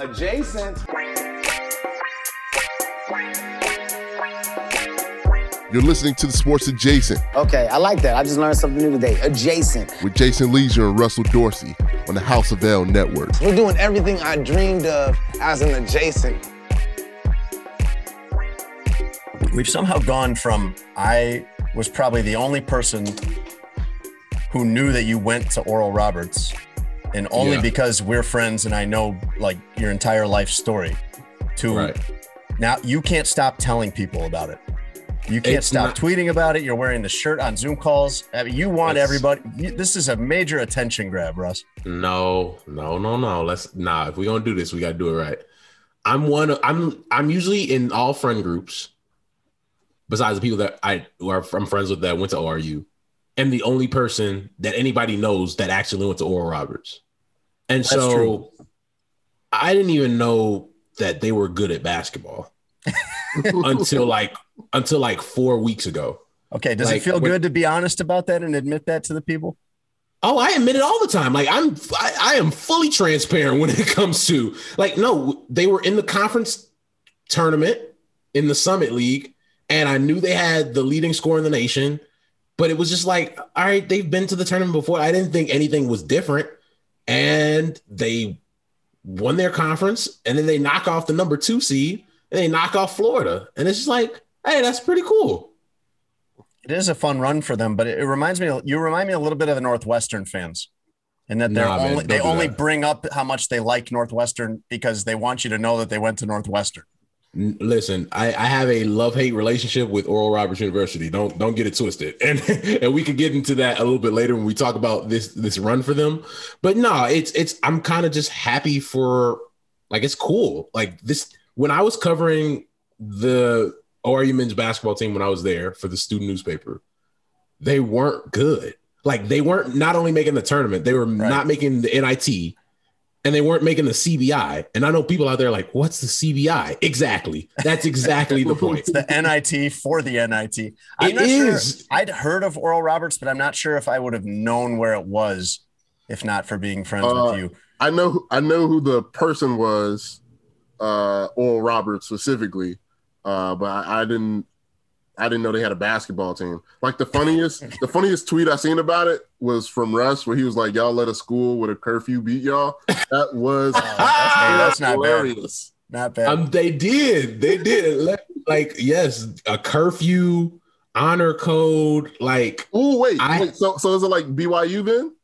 Adjacent. You're listening to the Sports Adjacent Okay, I like that. I just learned something new today. Adjacent. with Jason Lieser and Russell Dorsey on the House of L Network. We're doing everything I dreamed of as an adjacent. We've somehow gone from I was probably the only person who knew that you went to Oral Roberts, and only Yeah. because we're friends and I know like your entire life story, to Right. now you can't stop telling people about it. You can't It's stop not- tweeting about it. You're wearing the shirt on Zoom calls. I mean, you want everybody. you- This is a major attention grab, Russ. No, no, no, no. Let's nah. If we're gonna do this, we gotta do it right. I'm one. Of, I'm I'm usually in all friend groups. Besides the people that I who are I'm friends with that went to ORU, and the only person that anybody knows that actually went to Oral Roberts, and That's so true. I didn't even know that they were good at basketball until like until like four weeks ago. Okay, does Like, it feel good to be honest about that and admit that to the people? Oh, I admit it all the time. Like I'm, I, I am fully transparent when it comes to like, no, they were in the conference tournament in the Summit League, and I knew they had the leading scorer in the nation, but it was just like, all right, they've been to the tournament before. I didn't think anything was different, and they won their conference, and then they knock off the number two seed, and they knock off Florida, and it's just like, hey, that's pretty cool. It is a fun run for them, but it, it reminds me. You remind me a little bit of the Northwestern fans, and that they're Nah, only don't they only that. bring up how much they like Northwestern because they want you to know that they went to Northwestern. Listen, I, I have a love hate relationship with Oral Roberts University. Don't don't get it twisted, and and we could get into that a little bit later when we talk about this this run for them. But no, it's it's I'm kind of just happy for like it's cool. Like this when I was covering the ORU men's basketball team when I was there for the student newspaper, they weren't good. Like they weren't not only making the tournament, they were not making the NIT and they weren't making the CBI. And I know people out there like, what's the CBI? Exactly. That's exactly the point. It's the NIT for the NIT. I'm It not is. sure. I'd heard of Oral Roberts, but I'm not sure if I would have known where it was if not for being friends Uh, with you. I know I know who the person was, uh, Oral Roberts specifically, uh, but I, I didn't I didn't know they had a basketball team. Like the funniest the funniest tweet I seen about it was from Russ, where he was like, "Y'all let a school with a curfew beat y'all." That was Hey, that's not bad. hilarious. Not bad. Um, they did. They did. Like- Like, yes, a curfew, honor code. Like, Oh wait, I- wait, so so is it like BYU then?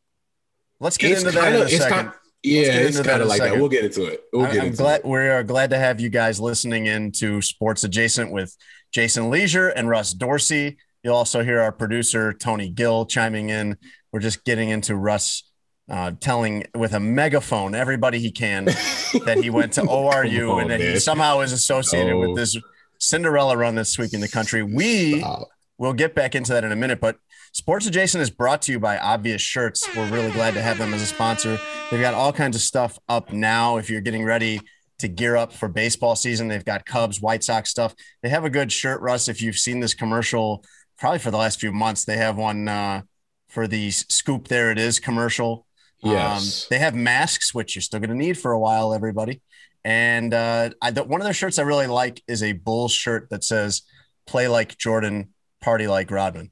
Let's get it's into that kind in a it's second. kind yeah, it's kind of a like that. We'll get into it. We'll I- get I'm into glad it. we are glad to have you guys listening in to Sports Adjacent with Jason Lieser and Russ Dorsey. You'll also hear our producer Tony Gill chiming in. We're just getting into Russ uh, telling with a megaphone everybody he can that he went to ORU on, and that he somehow is associated No. with this Cinderella run that's sweeping the country. We Stop. We'll get back into that in a minute, but Sports Adjacent is brought to you by Obvious Shirts. We're really glad to have them as a sponsor. They've got all kinds of stuff up now. If you're getting ready to gear up for baseball season, they've got Cubs, White Sox stuff. They have a good shirt, Russ. If you've seen this commercial, probably for the last few months, they have one uh, for the Scoop There It Is commercial. Yes. Um, they have masks, which you're still going to need for a while, everybody. And uh, I, the, one of their shirts I really like is a Bulls shirt that says "Play like Jordan, party like Rodman."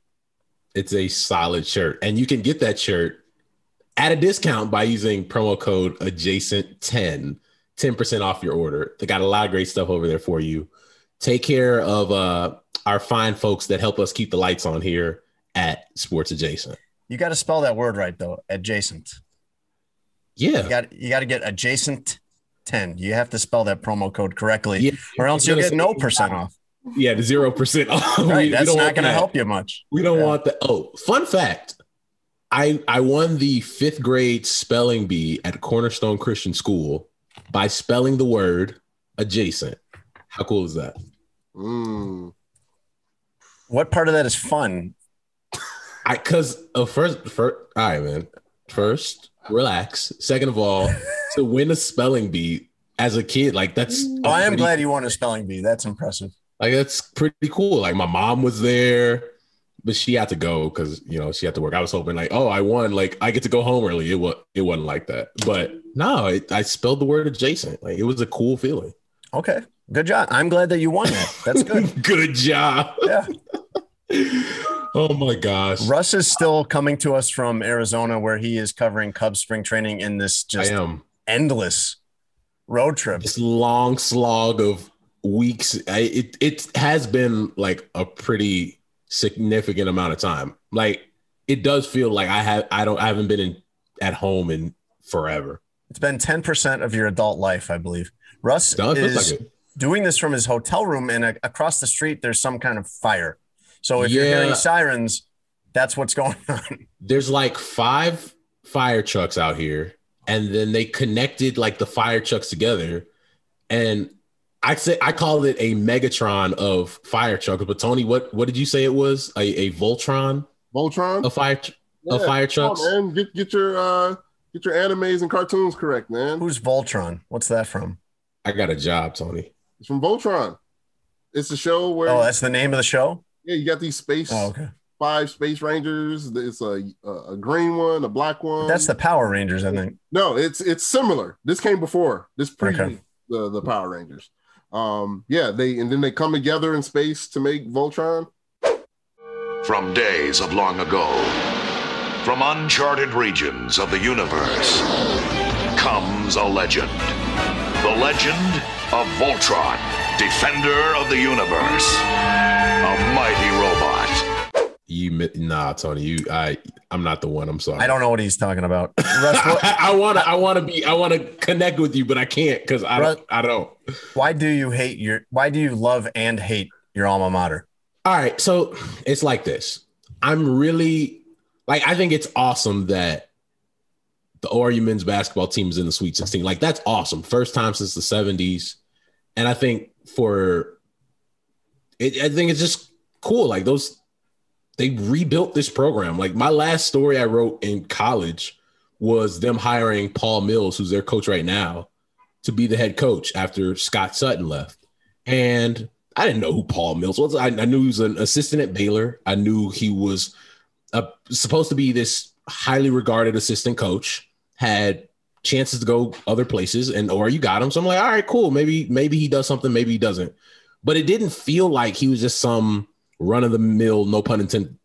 It's a solid shirt. And you can get that shirt at a discount by using promo code adjacent10, 10% off your order. They got a lot of great stuff over there for you. Take care of uh, our fine folks that help us keep the lights on here at Sports Adjacent. You got to spell that word right though. Adjacent. Yeah. You got you got to get adjacent ten. You have to spell that promo code correctly, Yeah. or else you'll get no percent off. Yeah, the zero percent off. We- Right, we that's don't want going to help you much. We don't Yeah. want the Oh, fun fact. I I won the fifth grade spelling bee at Cornerstone Christian School by spelling the word adjacent. How cool is that? Mm. What part of that is fun? I cause uh, first first all right, man. First, relax. Second of all, to win a spelling bee as a kid, like that's Oh, I am pretty- glad you won a spelling bee. That's impressive. Like that's pretty cool. Like my mom was there. But she had to go because you know she had to work. I was hoping like, oh, I won, like I get to go home early. It was it wasn't like that, but no, it, I spelled the word adjacent. Like it was a cool feeling. Okay, good job. I'm glad that you won that. That's good. Good job. Yeah. Oh my gosh. Russ is still coming to us from Arizona, where he is covering Cubs spring training in this just endless road trip. This long slog of weeks. I, it it has been like a pretty significant amount of time. Like it does feel like I have I don't I haven't been in at home in forever. It's been 10% of your adult life, I believe. Russ feels is like doing this from his hotel room, and a- across the street, there's some kind of fire. So if you're hearing sirens, that's what's going on. There's like five fire trucks out here, and then they connected like the fire trucks together, and I say I called it a Megatron of fire trucks. But Tony, what what did you say it was? A, a Voltron Voltron. A fire tr- of Yeah, fire come on, trucks? man. Get get your uh get your animes and cartoons correct, man. Who's Voltron? What's that from? I got a job, Tony. It's from Voltron. It's a show where Oh, that's the name of the show? yeah, you got these space Oh, okay. five space rangers. It's a, a a green one, a black one. That's the Power Rangers, I think. no, it's it's similar. This came before. This pre Okay. the the Power Rangers. Um, yeah, they and then they come together in space to make Voltron. From days of long ago, from uncharted regions of the universe, comes a legend. The legend of Voltron, defender of the universe. A mighty robot. You nah, Tony. You I I'm not the one. I'm sorry. I don't know what he's talking about. Russ, what, I want to I want to be I want to connect with you, but I can't because I don't I don't. why do you hate your why do you love and hate your alma mater? All right, so it's like this. I'm really like I think it's awesome that the ORU men's basketball team is in the Sweet 16. Like that's awesome. First time since the 70s. And I think for it, I think it's just cool. Like those they rebuilt this program. Like my last story I wrote in college was them hiring Paul Mills, who's their coach right now, to be the head coach after Scott Sutton left. And I didn't know who Paul Mills was. I, I knew he was an assistant at Baylor. I knew he was uh supposed to be this highly regarded assistant coach, had chances to go other places, and ORU got him. So I'm like, all right, cool. Maybe maybe he does something, maybe he doesn't. But it didn't feel like he was just some run of the mill, no pun intended,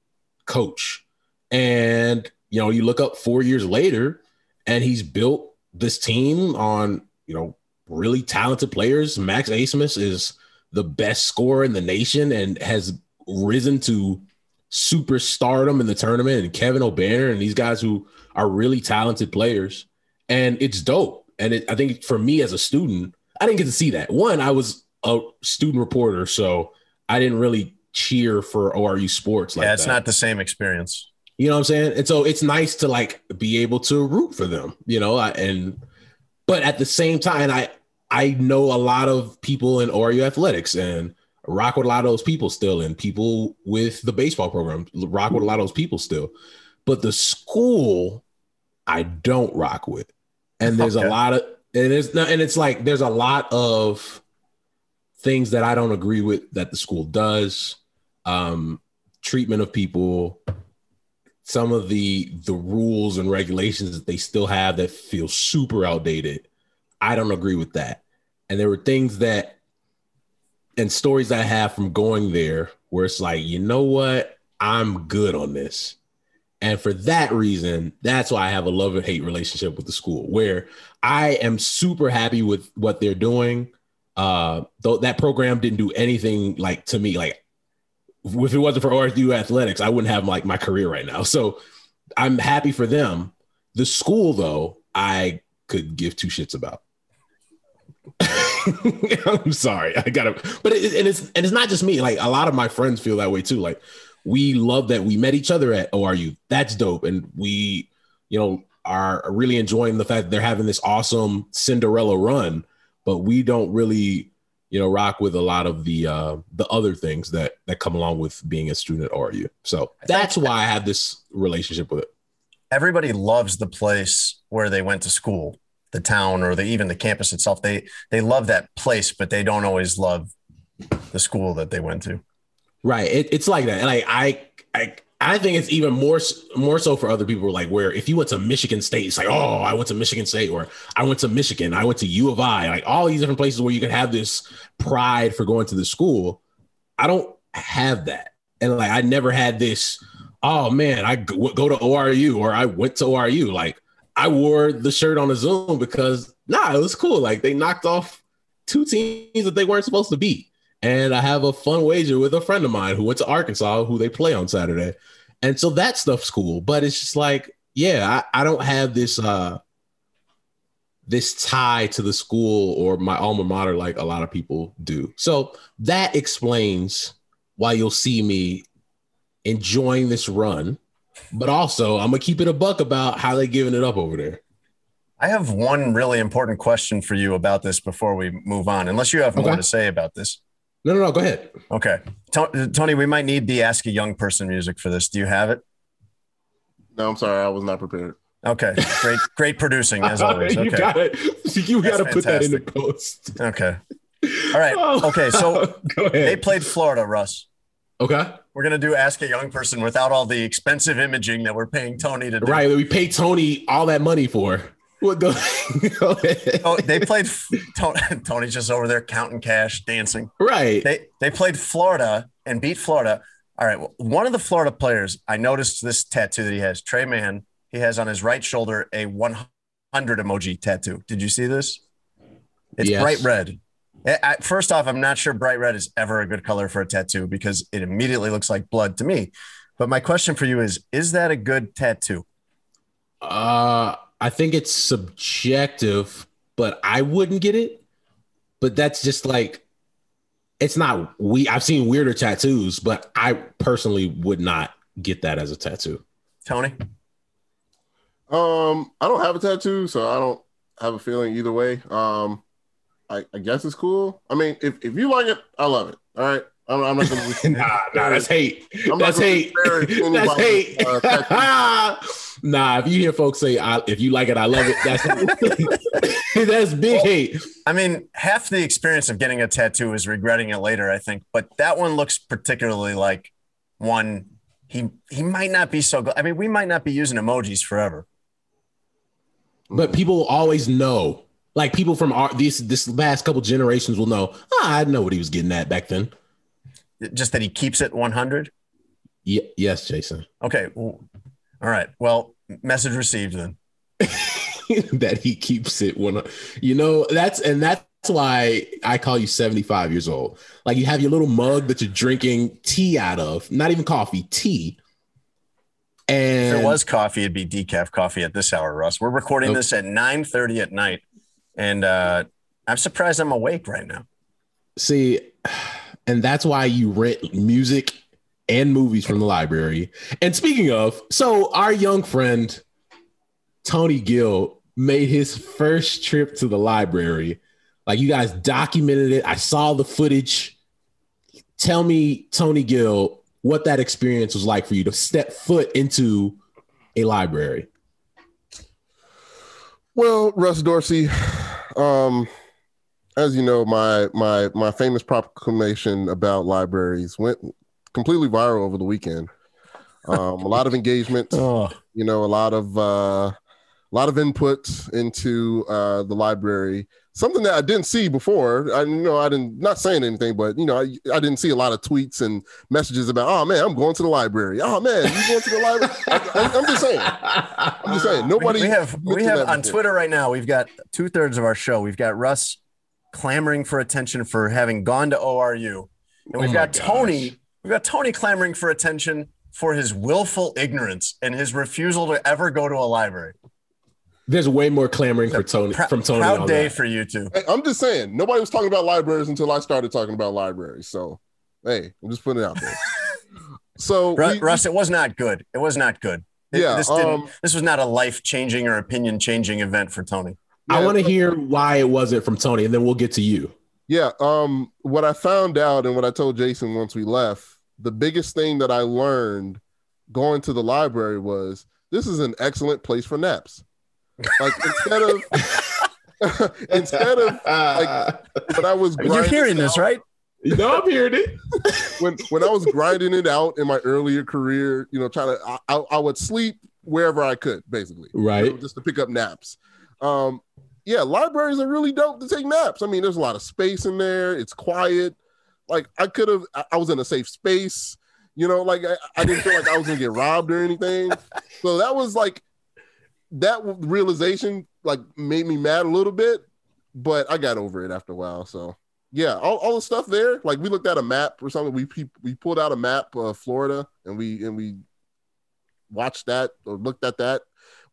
coach. And you know, you look up four years later, and he's built this team on you know really talented players. Max Abmas is the best scorer in the nation and has risen to superstardom in the tournament. And Kevin Obanor and these guys who are really talented players, and it's dope. And it, I think for me as a student, I didn't get to see that. One, I was a student reporter, so I didn't really cheer for ORU sports like yeah, it's that. not the same experience. You know what I'm saying? And so it's nice to like be able to root for them, you know, I, and but at the same time, I I know a lot of people in ORU athletics and rock with a lot of those people still, and people with the baseball program rock with a lot of those people still. But the school, I don't rock with, and there's Okay. a lot of and it's not, and it's like there's a lot of things that I don't agree with that the school does. Um, treatment of people, some of the the rules and regulations that they still have that feel super outdated. I don't agree with that. And there were things that and stories I have from going there where it's like, you know what? I'm good on this. And for that reason, that's why I have a love and hate relationship with the school where I am super happy with what they're doing. Uh, though that program didn't do anything like to me, like if it wasn't for ORU athletics, I wouldn't have like my career right now. So I'm happy for them. The school, though, I could give two shits about. I'm sorry, I gotta, but it, and it's and it's not just me. Like a lot of my friends feel that way too. Like we love that we met each other at ORU. That's dope, and we, you know, are really enjoying the fact that they're having this awesome Cinderella run. But we don't really, you know, rock with a lot of the uh, the other things that that come along with being a student at ORU. So that's why I have this relationship with it. Everybody loves the place where they went to school, the town or the even the campus itself. They they love that place, but they don't always love the school that they went to. Right. It, it's like that. Like I I I think it's even more more so for other people. Like where if you went to Michigan State, it's like, oh, I went to Michigan State, or I went to Michigan, I went to U of I, like all these different places where you can have this pride for going to the school. I don't have that, and like I never had this. Oh man, I go go to ORU or I went to ORU. Like I wore the shirt on the Zoom because nah, it was cool. Like they knocked off two teams that they weren't supposed to beat. And I have a fun wager with a friend of mine who went to Arkansas, who they play on Saturday. And so that stuff's cool. But it's just like, yeah, I, I don't have this uh this tie to the school or my alma mater like a lot of people do. So that explains why you'll see me enjoying this run. But also I'm gonna keep it a buck about how they giving it up over there. I have one really important question for you about this before we move on, unless you have more to say about this. No, no, no, go ahead. Okay. Tony, we might need the Ask a Young Person music for this. Do you have it? No, I'm sorry, I was not prepared. Okay. Great, great producing as always. you Okay. gotta you gotta put that in the post. Okay. All right. Oh. Okay. So go they played Florida, Russ. Okay. We're going to do Ask a Young Person without all the expensive imaging that we're paying Tony to do. Right. We pay Tony all that money for. What go. Oh, they played Tony, Tony's just over there counting cash, dancing. Right. They they played Florida and beat Florida. All right. well, One of the Florida players, I noticed this tattoo that he has. Tre Mann, he has on his right shoulder a 100 emoji tattoo. Did you see this? It's Yes. bright red. First off, I'm not sure bright red is ever a good color for a tattoo because it immediately looks like blood to me. But my question for you is: Is that a good tattoo? Uh I think it's subjective, but I wouldn't get it. But that's just like it's not we I've seen weirder tattoos, but I personally would not get that as a tattoo. Tony, Um, I don't have a tattoo, so I don't have a feeling either way. Um, I, I guess it's cool. I mean, if, if you like it, I love it. All right. I'm, I'm not gonna Nah, nah, that's hate. I'm That's hate. That's hate. uh, tattoo. nah, if you hear folks say I, if you like it, I love it, that's that's big hate. I mean, half the experience of getting a tattoo is regretting it later, I think. But that one looks particularly like one he he might not be so good. I mean, we might not be using emojis forever. But people always know. Like people from our this this last couple generations will know. Ah, I know what he was getting at back then. Just that he keeps it 100. Ye- yes, Jason. Okay. well, all right. Well, message received then. that he keeps it when you know that's and that's why I call you 75 years old. Like you have your little mug that you're drinking tea out of, not even coffee, tea. And If it was coffee, it'd be decaf coffee at this hour, Russ. We're recording Nope. this at 9:30 at night. And uh I'm surprised I'm awake right now. see, and that's why you rent music and movies from the library. And speaking of, so our young friend Tony Gill made his first trip to the library. Like you guys documented it. I saw the footage. Tell me, Tony Gill, what that experience was like for you to step foot into a library. Well, Russ Dorsey, um, as you know, my my my famous proclamation about libraries went completely viral over the weekend. Um, a lot of engagement, Oh, you know, a lot of uh, a lot of input into uh, the library. Something that I didn't see before. I you know I didn't not saying anything, but you know I, I didn't see a lot of tweets and messages about. Oh man, I'm going to the library. Oh man, you going to the library? I, am just saying. I'm just saying. Nobody. we have we have on before. Twitter right now. We've got two thirds of our show. We've got Russ clamoring for attention for having gone to ORU, and we've Oh got gosh. Tony. We've got Tony clamoring for attention for his willful ignorance and his refusal to ever go to a library. There's way more clamoring for Tony Prou- from Tony. proud on day that. for you two. Hey, I'm just saying, nobody was talking about libraries until I started talking about libraries. So, hey, I'm just putting it out there. So, Ru- we- Russ, it was not good. It was not good. It- Yeah, this didn't. um, this was not a life changing or opinion changing event for Tony. I want to hear why it wasn't from Tony, and then we'll get to you. Yeah. Um, what I found out and what I told Jason once we left, the biggest thing that I learned going to the library was this is an excellent place for naps. Like instead of instead of like when I was You're grinding hearing this, right? You know, I'm hearing it. when when I was grinding it out in my earlier career, you know, trying to I, I, I would sleep wherever I could, basically, Right. you know, just to pick up naps. Um, yeah, libraries are really dope to take naps. I mean, there's a lot of space in there. It's quiet. Like I could have, I- I was in a safe space. You know, like I, I didn't feel like I was gonna get robbed or anything. So that was like that realization like made me mad a little bit, but I got over it after a while. So yeah, all, all the stuff there. Like we looked at a map or something. We we, pulled out a map of Florida and we and we watched that or looked at that.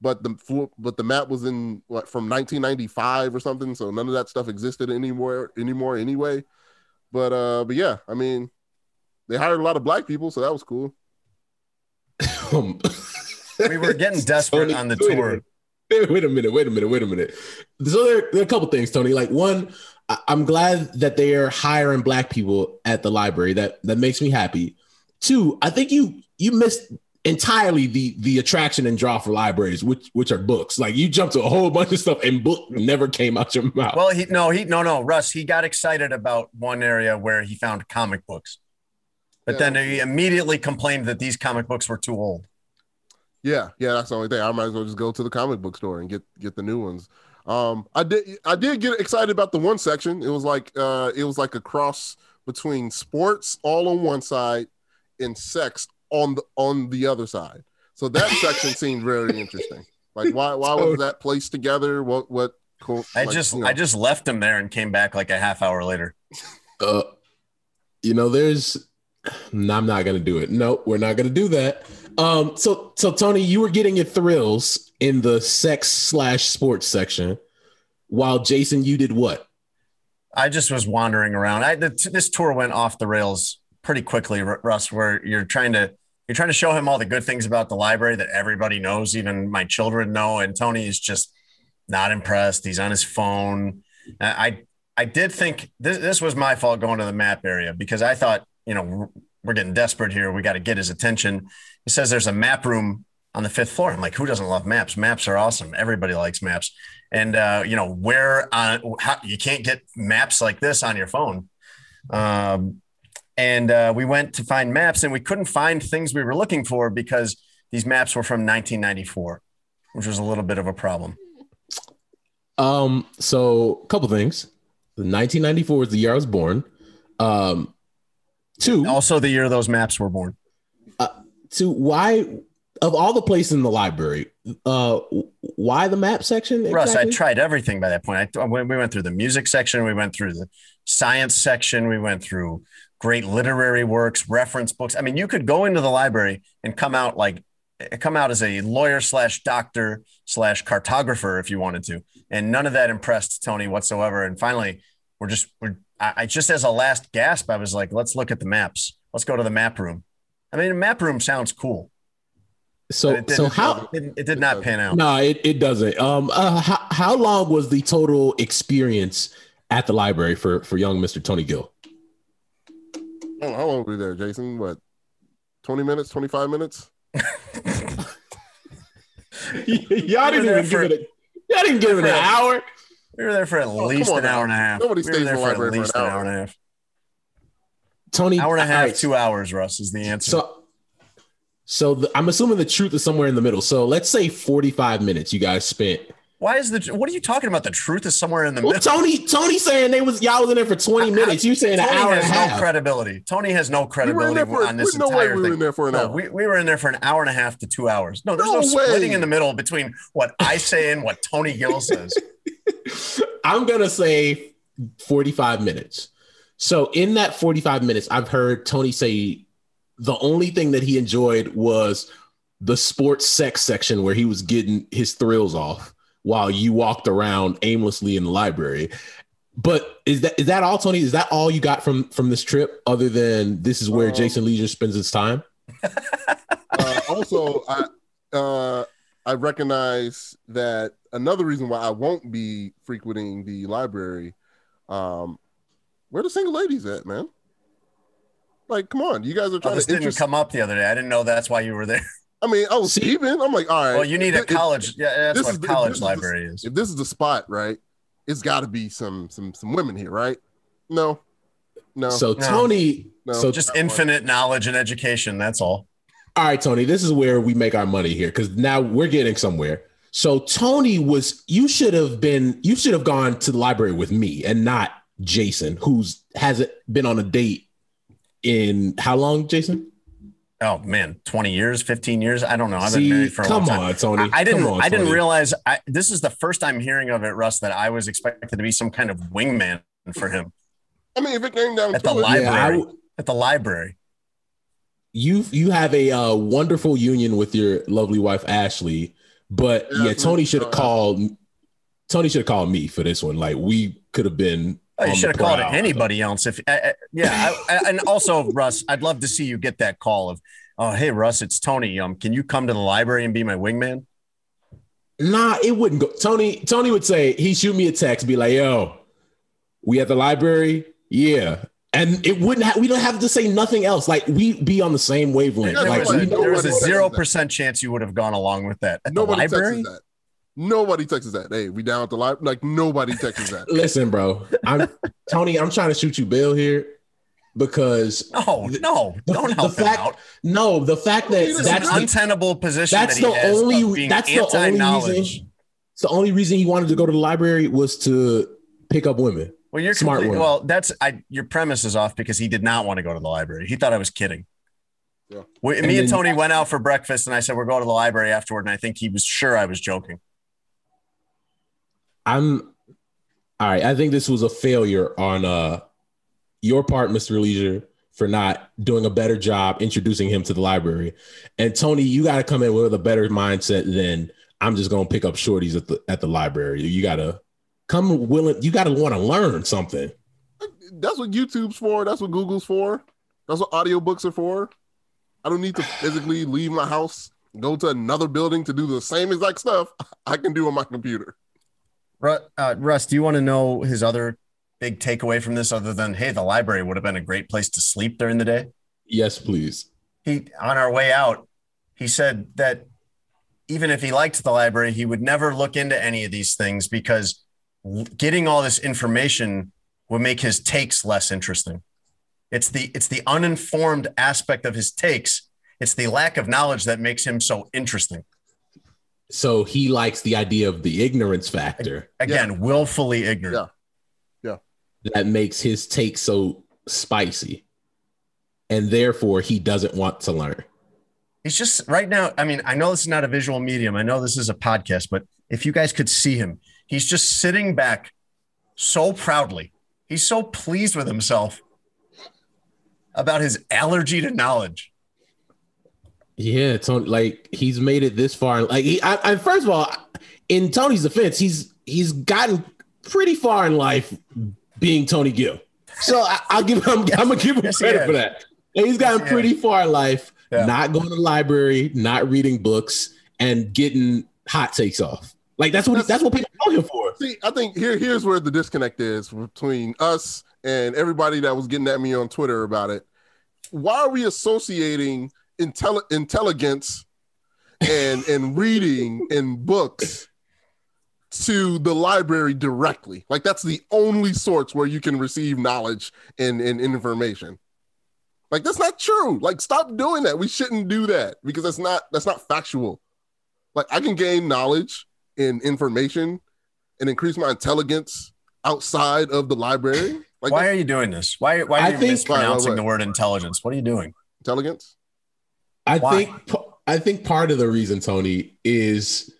But the but the map was in what from 1995 or something. So none of that stuff existed anymore anymore anyway. But uh, but yeah, I mean, they hired a lot of black people, so that was cool. We were getting desperate Tony, on the tour. Wait, wait a minute. Wait a minute. Wait a minute. So there, there are a couple things, Tony. Like one, I, I'm glad that they are hiring black people at the library. That that makes me happy. Two, I think you you missed entirely the the attraction and draw for libraries, which which are books. Like you jumped to a whole bunch of stuff, and book never came out your mouth. Well, he no, he no, no, Russ. He got excited about one area where he found comic books, but Yeah. then he immediately complained that these comic books were too old. Yeah, yeah, that's the only thing. I might as well just go to the comic book store and get get the new ones. Um, I did I did get excited about the one section. It was like uh, it was like a cross between sports all on one side and sex on the on the other side. So that section seemed very interesting. Like why why was that placed together? What what? Cool, I like, just you know. I just left him there and came back like a half hour later. uh, you know, there's. No, I'm not gonna do it. No, we're not gonna do that. Um, so so Tony, you were getting your thrills in the sex slash sports section, while Jason, you did what? I just was wandering around. I the, this tour went off the rails pretty quickly, Russ. Where you're trying to you're trying to show him all the good things about the library that everybody knows, even my children know, and Tony is just not impressed. He's on his phone. I I, did think this this was my fault going to the map area because I thought you know we're getting desperate here. We got to get his attention. He says there's a map room on the fifth floor. I'm like, who doesn't love maps? Maps are awesome. Everybody likes maps. And uh, you know where on how you can't get maps like this on your phone. Um, and uh, we went to find maps, and we couldn't find things we were looking for because these maps were from 1994, which was a little bit of a problem. Um, so a couple things. 1994 is the year I was born. Um, two, Also, the year those maps were born. two. Why of all the places in the library, uh, why the map section? Russ, I tried everything by that point. I, we went through the music section, we went through the science section, we went through great literary works, reference books. I mean, you could go into the library and come out like come out as a lawyer slash doctor slash cartographer if you wanted to, and none of that impressed Tony whatsoever. And finally, we're just we're I, just as a last gasp, I was like, let's look at the maps. Let's go to the map room. I mean, a map room sounds cool. So so how? it, it did not pan out. No, it, it doesn't. Um, uh, how how long was the total experience at the library for for young Mister Tony Gill? Oh, how long were we there, Jason? What? 20 minutes, 25 minutes? y'all didn't even give it. A, y'all didn't give it an hour. We were there for at Oh, least an now. hour and a half. Nobody we were stays in there the for at least an an hour. hour and a half. Tony, Hour and a half, right, two hours, Russ, is the answer. So, so the, I'm assuming the truth is somewhere in the middle. So let's say 45 minutes you guys spent. Why is the what are you talking about? The truth is somewhere in the Well, middle. Tony, Tony saying they was y'all was in there for 20 minutes. You saying an Tony hour and a has no credibility. Tony has no We were in credibility there for, on this there's no way entire we were in there for an No, hour. we, we were in there for an hour and a half to two hours. No, there's no, No splitting in the middle between what I say and what Tony Gill says. I'm gonna say 45 minutes. So in that 45 minutes, I've heard Tony say the only thing that he enjoyed was the sports sex section where he was getting his thrills off while you walked around aimlessly in the library. But is that is that all, Tony? Is that all you got from from this trip, other than this is where Um, Jason Lieser spends his time? uh, also, I uh, I recognize that another reason why I won't be frequenting the library, um, where the single ladies at, man? Like, come on, you guys are Oh, trying this to didn't interest. come up the other day. I didn't know that's why you were there. I mean, I was See- peeping. I'm like, all right. Well, you need a college. Yeah, that's what college this is the- library is. If this is the spot, right? It's got to be some some some women here, right? No, No. So No. Tony, No. so Just infinite knowledge and education. That's all. all right, Tony, this is where we make our money here because now we're getting somewhere. So Tony was you should have been you should have gone to the library with me and not Jason, who's hasn't been on a date in how long, Jason? Oh man, 20 years, 15 years. I don't know. I've been See, married for a come long time. on, Tony. I, I didn't. Come on, I didn't realize. I, this is the first I'm hearing of it, Russ. That I was expected to be some kind of wingman for him I mean, if it came down at to the it, library. Yeah, I w- at the library. you you have a uh, wonderful union with your lovely wife Ashley, but Yeah, yeah, Tony should have called. Tony should have called me for this one. Like we could have been. Oh, you should have called it anybody else. If uh, uh, yeah, I, I, and also Russ, I'd love to see you get that call of, oh hey Russ, it's Tony. Um, can you come to the library and be my wingman? Nah, it wouldn't go. Tony Tony would say he shoot me a text, be like, "Yo, we at the library, yeah." And it wouldn't. have we don't have to say nothing else. Like we be on the same wavelength. Yeah, There like was, a, there was a zero percent chance you would have gone along with that at nobody the library. texts that. Nobody texts that. Hey, we down at the library. Like nobody texts that. listen, bro. I'm Tony. I'm trying to shoot you, Bill here, because No, no, the- don't the help him fact- out. no, the fact that It's It's that's an the, untenable position. that's that he the has only- of that's the only reason- it's the only reason he wanted to go to the library was to pick up women. Well, you're Smart complete- Well, that's I. Your premise is off because he did not want to go to the library. He thought I was kidding. Yeah. We, And me and Tony went out for breakfast, and I said we're going to the library afterward, and I think he was sure I was joking. I'm all right. I think this was a failure on uh your part, Mr. Lieser, for not doing a better job introducing him to the library. And Tony, you got to come in with a better mindset than I'm just gonna pick up shorties at the at the library. You gotta come willing. You gotta want to learn something. That's what YouTube's for. That's what Google's for. That's what audiobooks are for. I don't need to physically leave my house, go to another building to do the same exact stuff I can do on my computer. Russ, uh, Russ, do you want to know his other big takeaway from this, other than hey, the library would have been a great place to sleep during the day? Yes, please. He on our way out, he said that even if he liked the library, he would never look into any of these things because getting all this information would make his takes less interesting. It's the it's the uninformed aspect of his takes. It's the lack of knowledge that makes him so interesting. So he likes the idea of the ignorance factor Again, willfully ignorant. Yeah. that makes his take so spicy, and therefore he doesn't want to learn. He's just right now. I mean, I know this is not a visual medium. I know this is a podcast, but if you guys could see him, he's just sitting back so proudly. He's so pleased with himself about his allergy to knowledge. Yeah, Tony, like he's made it this far. Like, he, I, I, first of all, in Tony's defense, he's he's gotten pretty far in life being Tony Gill. So I, I'll give him. I'm gonna give him Yes, credit for that. And he's gotten Yes, he pretty far in life, Yeah. not going to the library, not reading books, and getting hot takes off. Like that's what that's what people know him for. See, I think here here's where the disconnect is between us and everybody that was getting at me on Twitter about it. Why are we associating intelli- intelligence and and reading and books to the library directly? Like that's the only source where you can receive knowledge and, and information. Like that's not true. Like stop doing that. We shouldn't do that because that's not that's not factual. Like I can gain knowledge and information and increase my intelligence outside of the library. Like why are you doing this? Why, why I are you think- mispronouncing Why, why, the word intelligence? What are you doing? intelligence. I Why? think I think part of the reason, Tony, is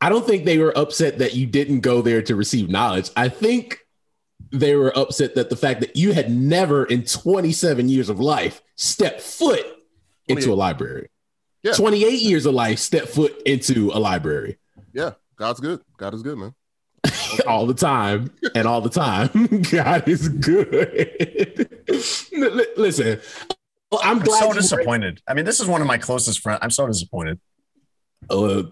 I don't think they were upset that you didn't go there to receive knowledge. I think they were upset that the fact that you had never in 27 years of life stepped foot into a library. Yeah. 28 years of life stepped foot into a library Yeah, God's good. God is good, man. all the time and all the time. God is good. L- li- Listen, I'm I'm glad so you- disappointed. I mean, this is one of my closest friends. I'm so disappointed. Uh,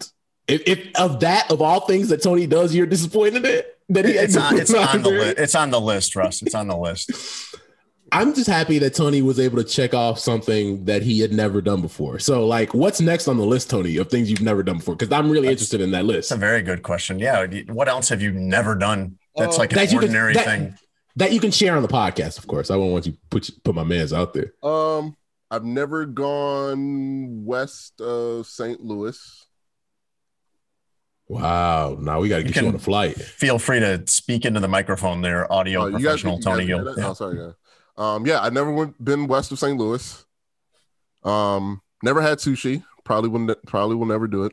if, if of that of all things that Tony does, you're disappointed in that he It's on, it's on the library? list. It's on the list, Russ. It's on the list. I'm just happy that Tony was able to check off something that he had never done before. So, like, what's next on the list, Tony, of things you've never done before? Because I'm really interested in that list. It's a very good question. Yeah. What else have you never done? That's Uh, like an that you could- ordinary that- thing. That you can share on the podcast, of course. I won't want you to put put my man's out there. Um, I've never gone west of St. Louis. Wow. Now we got to get you, can- on a flight. Feel free to speak into the microphone there, audio Oh, you guys- professional Tony guys Gill. Yeah. Oh, sorry, yeah. Um, yeah, I never went been west of St. Louis. Um, never had sushi. Probably wouldn't. probably will never do it.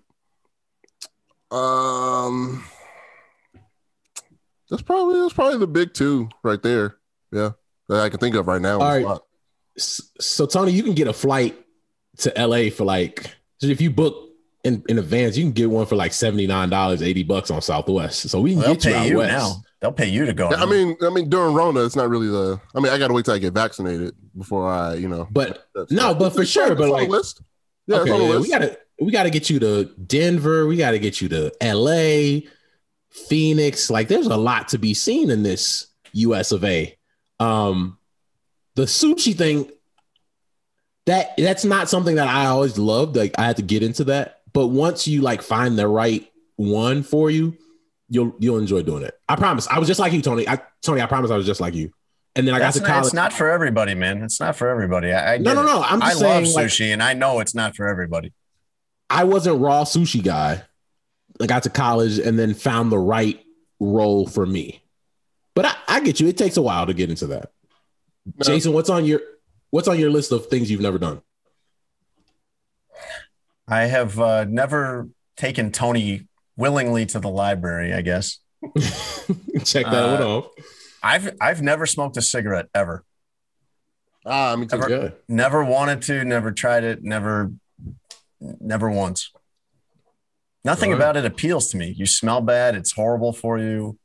Um, that's probably that's probably the big two right there. Yeah, that I can think of right now. on All the right. spot. S- So Tony, you can get a flight to LA for like so if you book in, in advance, you can get one for like seventy nine dollars, eighty bucks on Southwest. So we can They'll get you pay out you west. now. They'll pay you to go. Yeah, I mean, I mean, during Rona, it's not really the. I mean, I got to wait till I get vaccinated before I, you know. But that's- no, but for sure, but like list. Yeah, it's on okay, list. we gotta we gotta get you to Denver. We gotta get you to LA, Phoenix. Like, there's a lot to be seen in this US of A. Um, the sushi thing, that that's not something that I always loved. Like, I had to get into that. But once you like find the right one for you, you'll you'll enjoy doing it. I promise. I was just like you, Tony. I Tony, I promise I was just like you. And then I That's got to not, college. it's not for everybody, man. It's not for everybody. I, I no, no, no. I'm I just love saying, like, sushi, and I know it's not for everybody. I wasn't raw sushi guy. I got to college and then found the right role for me. But I, I get you. It takes a while to get into that. No. Jason, what's on your what's on your list of things you've never done? I have uh, never taken Tony willingly to the library. I guess Check that one Uh, off. I've I've never smoked a cigarette ever. Ah, me too. Ever- Good. Never wanted to. Never tried it. Never, never once. Nothing All right. about it appeals to me. You smell bad. It's horrible for you.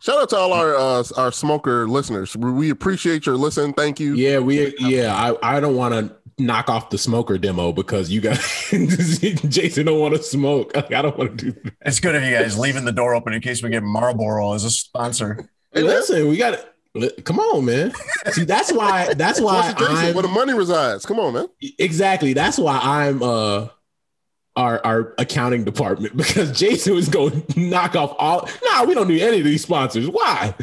Shout out to all our uh, our smoker listeners. We we appreciate your listen. Thank you. Yeah, we yeah, I, I don't want to knock off the smoker demo because you guys Jason don't want to smoke. Like, I don't want to do that. It's good of you guys leaving the door open in case we get Marlboro as a sponsor. Hey, Listen, we got to come on, man. See, that's why that's why What's the Jason? I'm where the money resides. Come on, man. Exactly. That's why I'm uh our our accounting department because Jason was going to knock off all. Nah, we don't need any of these sponsors. Why?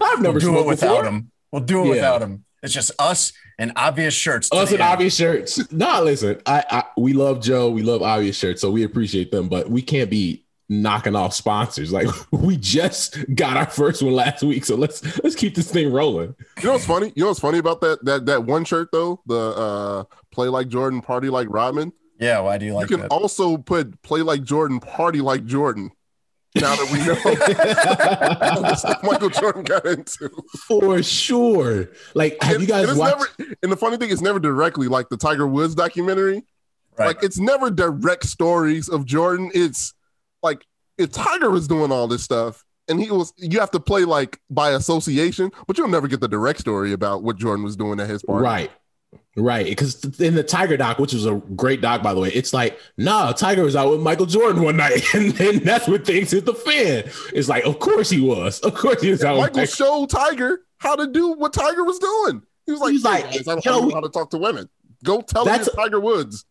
I've never We'll do it without them. We'll do it Yeah. without them. It's just us and obvious shirts. to Us and end. obvious shirts. Nah, listen. I, I we love Joe. We love obvious shirts, so we appreciate them. But we can't be knocking off sponsors. Like we just got our first one last week, so let's let's keep this thing rolling. You know what's funny? You know what's funny about that that that one shirt though? The uh play like Jordan, party like Rodman. Yeah. Why do you like you can that? also put play like Jordan, party like Jordan. Now that we know Michael Jordan got into. For sure. Like, have And- you guys and watched? never and the funny thing is never directly like the Tiger Woods documentary. Right. Like it's never direct stories of Jordan. It's like if Tiger was doing all this stuff and he was you have to play like by association, but you'll never get the direct story about what Jordan was doing at his party. Right. Right. Because in the Tiger doc, which was a great doc, by the way, it's like, nah, Tiger was out with Michael Jordan one night. And then that's when things hit the fan. It's like, of course he was. Of course he was out with Michael Michael. showed Tiger how to do what Tiger was doing. He was like, He's like, guys, I don't, yo, know how to talk to women. Go tell That's- Tiger Woods.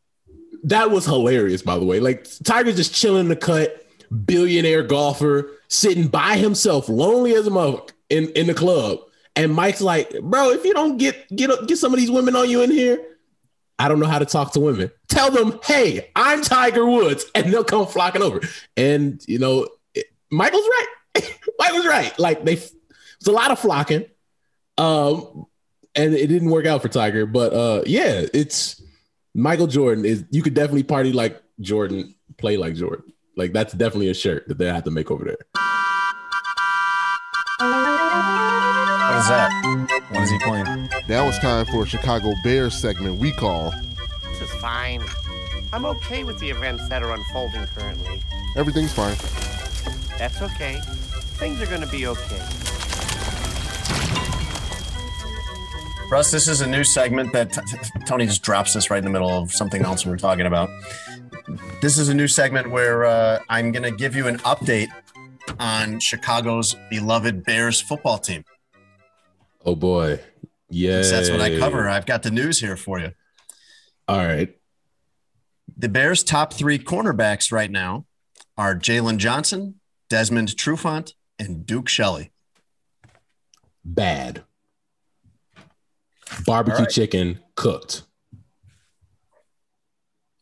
That was hilarious, by the way. Like, Tiger's just chilling in the cut, billionaire golfer, sitting by himself, lonely as a mother in, in the club. And Mike's like, bro, if you don't get get get some of these women on you in here, I don't know how to talk to women. Tell them, hey, I'm Tiger Woods, and they'll come flocking over. And you know, it- Michael's right. Michael's right. Like they, it's a lot of flocking, um, and it didn't work out for Tiger. But uh, yeah, it's Michael Jordan is. You could definitely party like Jordan, play like Jordan. Like that's definitely a shirt that they have to make over there. What is that? What is he playing? Now it's time for a Chicago Bears segment we call This is fine. I'm okay with the events that are unfolding currently. Everything's Fine. That's okay. Things are gonna be okay. Russ, this is a new segment that t- t- Tony just drops this right in the middle of something else we were talking about. This is a new segment where uh, I'm going to give you an update on Chicago's beloved Bears football team. Oh boy, yeah, That's what I cover. I've got the news here for you. All right, The Bears' top three cornerbacks right now are Jaylon Johnson, Desmond Trufant, and Duke Shelley. bad. Barbecue right. chicken cooked.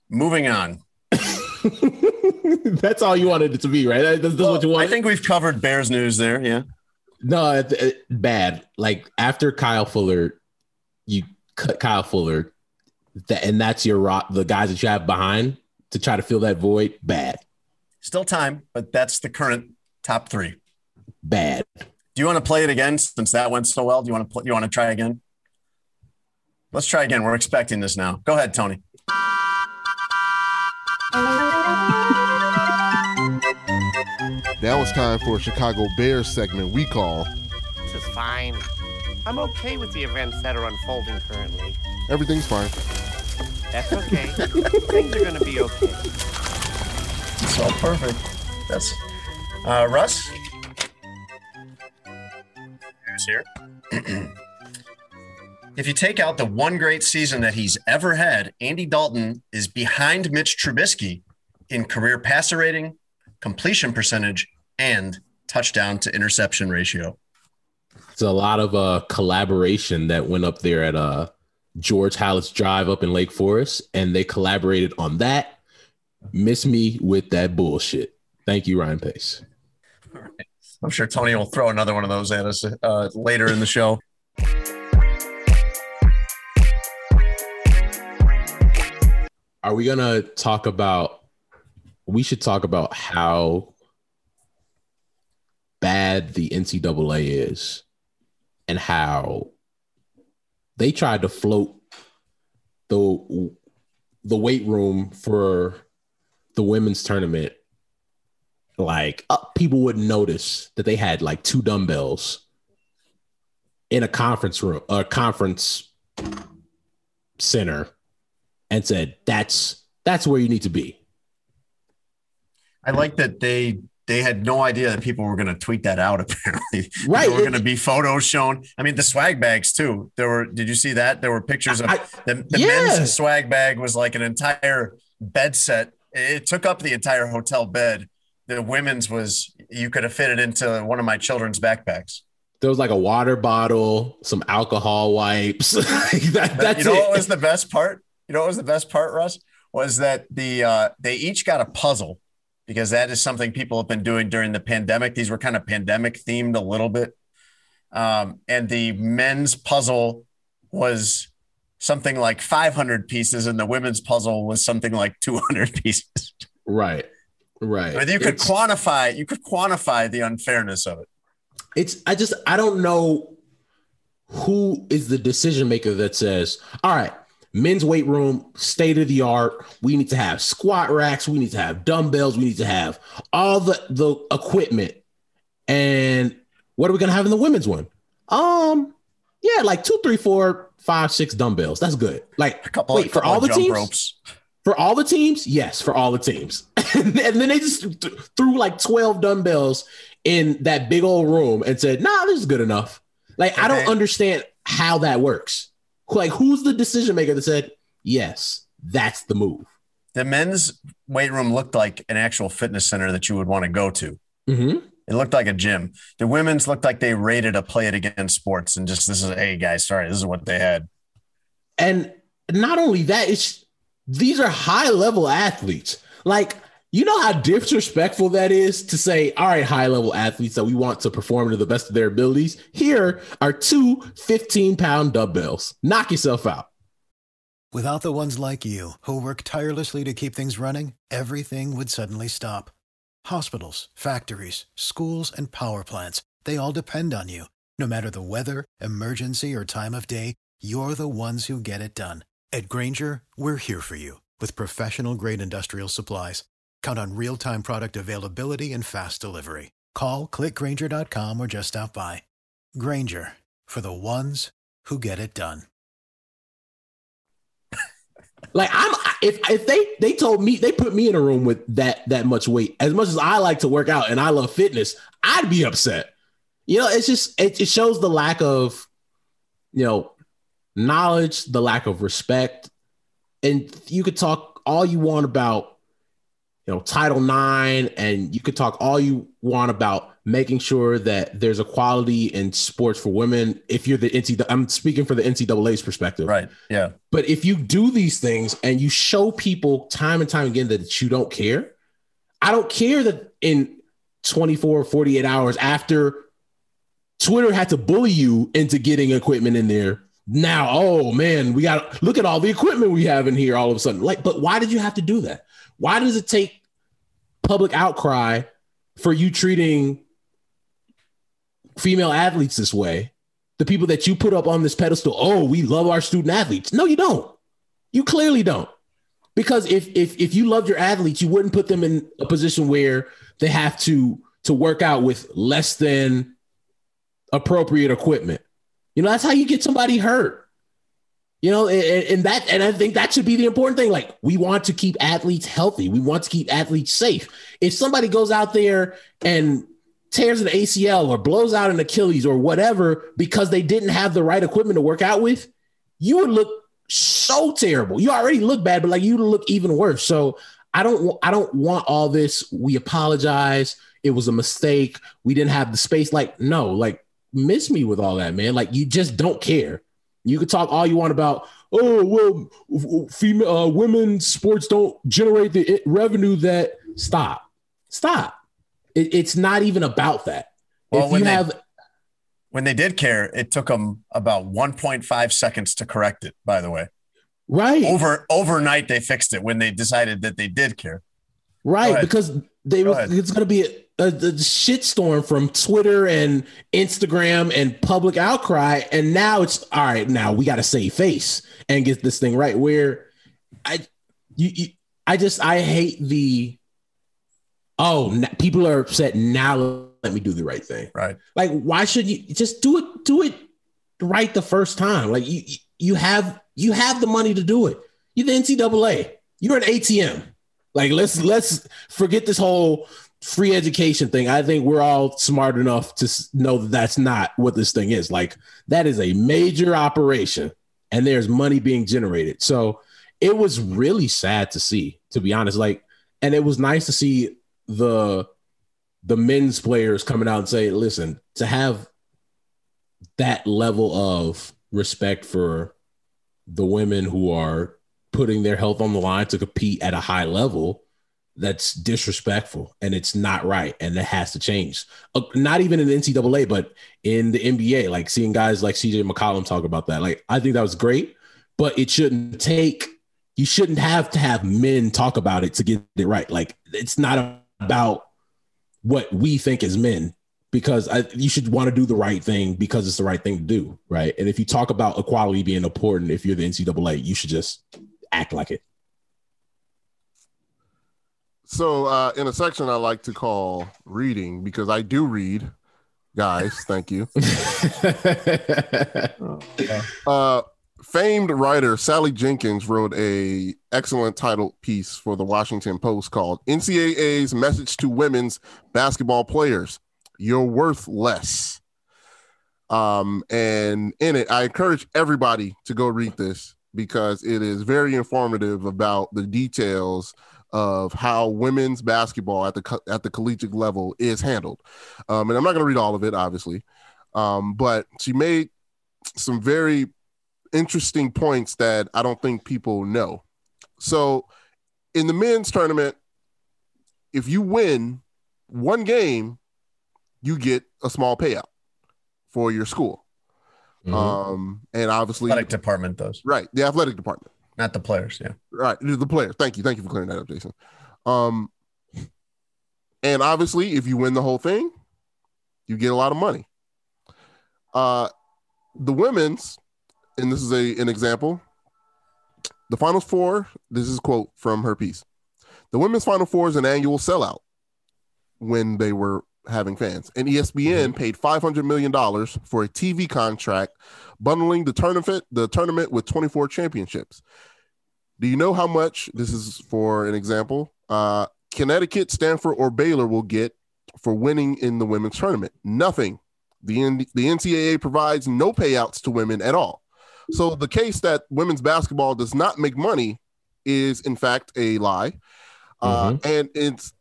Moving on. That's all you wanted it to be, right? That- That's, that's what you I think we've covered Bears news there. Yeah. No, it, it- bad. Like after Kyle Fuller, you cut Kyle Fuller, that, and that's your rock. The guys that you have behind to try to fill that void. Bad, Still time, but that's the current top three. bad. Do you want to play it again since that went so well? Do you want to play, you want to try again? Let's try again. We're expecting this now. Go ahead, Tony. Now it's time for a Chicago Bears segment we call This is fine. I'm okay with the events that are unfolding currently. Everything's Fine. That's okay. Things are gonna be okay. It's all perfect. That's uh, Russ. Who's here? if you take out the one great season that he's ever had, Andy Dalton is behind Mitch Trubisky in career passer rating, completion percentage, and touchdown to interception ratio. It's a lot of uh collaboration that went up there at uh George Halas Drive up in Lake Forest, and they collaborated on that. Miss me with that bullshit. Thank you, Ryan Pace. I'm sure Tony will throw another one of those at us uh, later in the show. Are we gonna talk about? We should talk about how bad the NCAA is, and how they tried to float the the weight room for the women's tournament. Like uh, people wouldn't notice that they had like two dumbbells in a conference room, a conference center and said that's that's where you need to be. I like that they they had no idea that people were going to tweet that out. Apparently, Right. There were going to be photos shown. I mean, the swag bags too. There were. Did you see that? There were pictures of I- the, the Yeah. men's swag bag was like an entire bed set. It took up the entire hotel bed. The women's was you could have fit it into one of my children's backpacks. There was like a water bottle, some alcohol wipes. That- that's you know it. what was the best part? You know what was the best part, Russ? Was that the uh, they each got a puzzle because that is something people have been doing during the pandemic. These were kind of pandemic themed a little bit. Um, and the men's puzzle was something like 500 pieces, and the women's puzzle was something like 200 pieces. right, right. Mean, you could It's- quantify you could quantify the unfairness of it. it's I just I don't know who is the decision maker that says, all right, men's weight room, state of the art. We need to have squat racks, we need to have dumbbells, we need to have all the the equipment. And what are we gonna have in the women's one? Um, yeah, like two, three, four, five, six dumbbells. That's good. Like A couple, wait for all the teams. ropes. For all the teams, yes, for all the teams. and then they just th- threw like 12 dumbbells in that big old room and said, nah, this is good enough. Like, I don't Okay. understand how that works. Like, who's the decision maker that said, yes, that's the move? The men's weight room looked like an actual fitness center that you would want to go to. Mm-hmm. It looked like a gym. The women's looked like they rated a Play It Again Sports and just this is hey guys, sorry, this is what they had. And not only that, it's these are high level athletes. Like, you know how disrespectful that is to say, all right, high level athletes that we want to perform to the best of their abilities. Here are two 15 pound dumbbells. Knock yourself out. Without the ones like you, who work tirelessly to keep things running, everything would suddenly stop. Hospitals, factories, schools, and power plants, they all depend on you. No matter the weather, emergency, or time of day, you're the ones who get it done. At Grainger, we're here for you with professional grade industrial supplies. Count on real time product availability and fast delivery. Call clickgrainger.com or just stop by. Grainger for the ones who get it done. Like I'm if if they they told me they put me in a room with that that much weight, as much as I like to work out and I love fitness, I'd be upset. You know, it's just it, it shows the lack of you know knowledge, the lack of respect. And you could talk all you want about you know Title nine and you could talk all you want about making sure that there's equality in sports for women. If you're the NCAA, I'm speaking for the NCAA's perspective. Right. Yeah. But if you do these things and you show people time and time again that you don't care, I don't care that in 24, 48 hours after Twitter had to bully you into getting equipment in there. Now, oh man, we got look at all the equipment we have in here all of a sudden. Like, but why did you have to do that? Why does it take public outcry for you treating female athletes this way? The people that you put up on this pedestal, oh, we love our student athletes. No, you don't. You clearly don't. Because if if if you loved your athletes, you wouldn't put them in a position where they have to to work out with less than appropriate equipment. You know, that's how you get somebody hurt. You know, and, and, that, and I think that should be the important thing. Like, we want to keep athletes healthy. We want to keep athletes safe. If somebody goes out there and tears an ACL or blows out an Achilles or whatever because they didn't have the right equipment to work out with, you would look so terrible. You already look bad, but like you look even worse. So I don't, I don't want all this. We apologize. It was a mistake. We didn't have the space. Like, no, like miss me with all that, man. Like you just don't care. You can talk all you want about, oh well, female uh, women sports don't generate the revenue that. Stop, stop. It, it's not even about that. Well, if when you they, have, when they did care, it took them about 1.5 seconds to correct it. By the way, right over overnight they fixed it when they decided that they did care. Right, because they Go it's going to be a, Uh, a, a shitstorm from Twitter and Instagram and public outcry, and now it's all right. Now we got to save face and get this thing right. Where I, you, you I just I hate the oh people are upset now. Let me do the right thing. Right. Like why should you just do it? Do it right the first time. Like you you have you have the money to do it. You're the NCAA. You're an ATM. Like let's let's forget this whole free education thing. I think we're all smart enough to know that that's not what this thing is. Like that is a major operation and there's money being generated. So it was really sad to see, to be honest. Like, and it was nice to see the the men's players coming out and say, listen, to have that level of respect for the women who are putting their health on the line to compete at a high level that's disrespectful and it's not right and it has to change. Uh, not even in the NCAA, but in the NBA, like seeing guys like CJ McCollum talk about that. Like, I think that was great, but it shouldn't take, you shouldn't have to have men talk about it to get it right. Like, it's not about what we think as men because I, you should want to do the right thing because it's the right thing to do. Right. And if you talk about equality being important, if you're the NCAA, you should just act like it. So, uh, in a section I like to call reading because I do read, guys. Thank you. uh, famed writer Sally Jenkins wrote a excellent titled piece for the Washington Post called "NCAA's Message to Women's Basketball Players: You're Worth Less." Um, and in it, I encourage everybody to go read this because it is very informative about the details of how women's basketball at the at the collegiate level is handled. Um, and I'm not going to read all of it, obviously, um, but she made some very interesting points that I don't think people know. So, in the men's tournament, if you win one game, you get a small payout for your school. Mm-hmm. Um, and obviously, athletic department does right. The athletic department. Not the players, yeah. Right, the players. Thank you, thank you for clearing that up, Jason. Um, and obviously, if you win the whole thing, you get a lot of money. Uh, the women's, and this is a an example. The finals four. This is quote from her piece. The women's final four is an annual sellout when they were having fans. And ESPN mm-hmm. paid five hundred million dollars for a TV contract bundling the tournament the tournament with 24 championships. Do you know how much this is for an example? Uh, Connecticut, Stanford, or Baylor will get for winning in the women's tournament? Nothing. The, N- the NCAA provides no payouts to women at all. So the case that women's basketball does not make money is in fact a lie. Uh, mm-hmm. and it's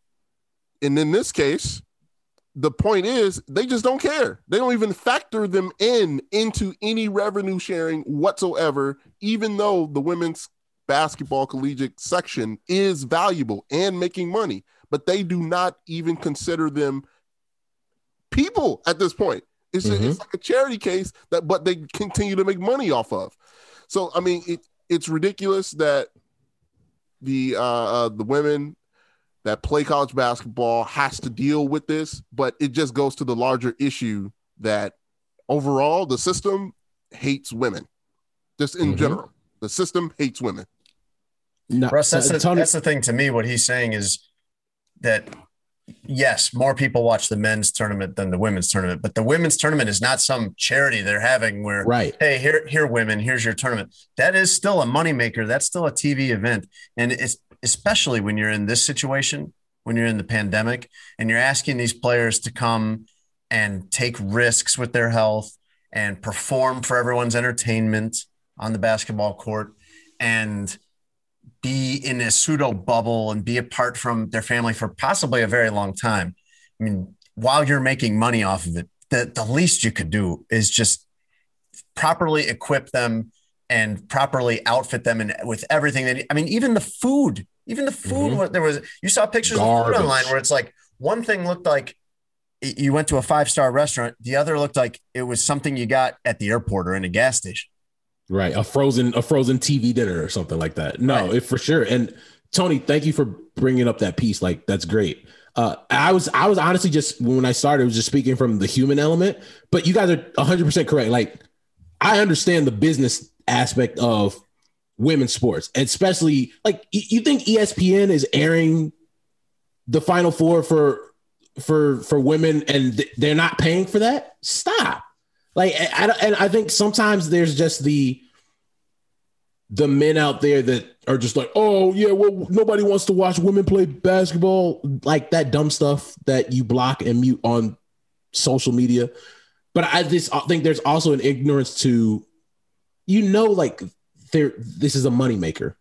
and in this case, the point is they just don't care. They don't even factor them in into any revenue sharing whatsoever, even though the women's basketball collegiate section is valuable and making money, but they do not even consider them people at this point. It's, Mhm. it's like a charity case that, but they continue to make money off of. So I mean, it, it's ridiculous that the uh, uh, the women that play college basketball has to deal with this, but it just goes to the larger issue that overall the system hates women, just in Mhm. general. The system hates women. No, Russ, that's, uh, the, Tony- that's the thing to me. What he's saying is that yes, more people watch the men's tournament than the women's tournament, but the women's tournament is not some charity they're having where, right. hey, here, here, women, here's your tournament. That is still a moneymaker. That's still a TV event, and it's especially when you're in this situation, when you're in the pandemic, and you're asking these players to come and take risks with their health and perform for everyone's entertainment on the basketball court and be in a pseudo bubble and be apart from their family for possibly a very long time. I mean, while you're making money off of it, the, the least you could do is just properly equip them and properly outfit them and with everything that I mean, even the food, even the food, Mhm. what there was, you saw pictures of food online where it's like one thing looked like you went to a five star restaurant, the other looked like it was something you got at the airport or in a gas station. Right, a frozen a frozen TV dinner or something like that. No, Right. it for sure. And Tony, thank you for bringing up that piece. Like that's great. Uh, I was I was honestly just when I started, I was just speaking from the human element. But you guys are 100 percent correct. Like I understand the business aspect of women's sports, especially like you think ESPN is airing the Final Four for for for women and th- they're not paying for that. Stop. Like, I, I- and I think sometimes there's just the the men out there that are just like, oh yeah, well nobody wants to watch women play basketball, like that dumb stuff that you block and mute on social media. But I just think there's also an ignorance to, you know, like this is a moneymaker.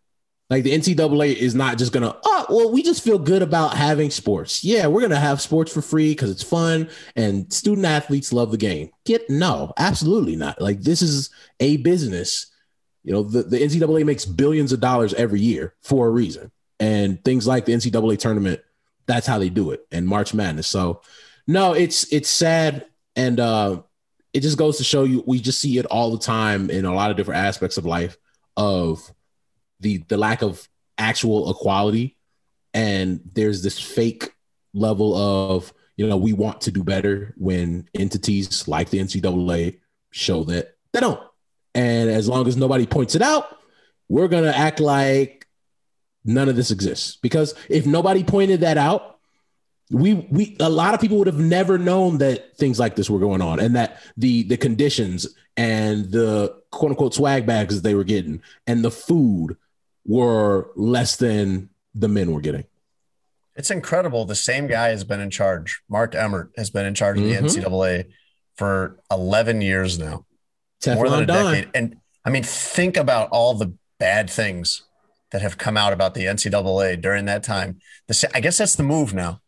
Like the NCAA is not just gonna, oh, well, we just feel good about having sports. Yeah, we're gonna have sports for free because it's fun and student athletes love the game. Get no, absolutely not. Like this is a business. You know, the, the NCAA makes billions of dollars every year for a reason. And things like the NCAA tournament, that's how they do it. And March Madness. So no, it's it's sad. And uh it just goes to show you we just see it all the time in a lot of different aspects of life of the the lack of actual equality. And there's this fake level of you know we want to do better when entities like the ncaa show that they don't. And as long as nobody points it out we're going to act like none of this exists. Because if nobody pointed that out we we a lot of people would have never known that things like this were going on and that the the conditions and the quote unquote swag bags that they were getting and the food were less than the men were getting. It's incredible. The same guy has been in charge. Mark Emmert has been in charge of the Mhm. NCAA for 11 years now, more than a Don. decade. And I mean, think about all the bad things that have come out about the NCAA during that time. The, I guess that's the move now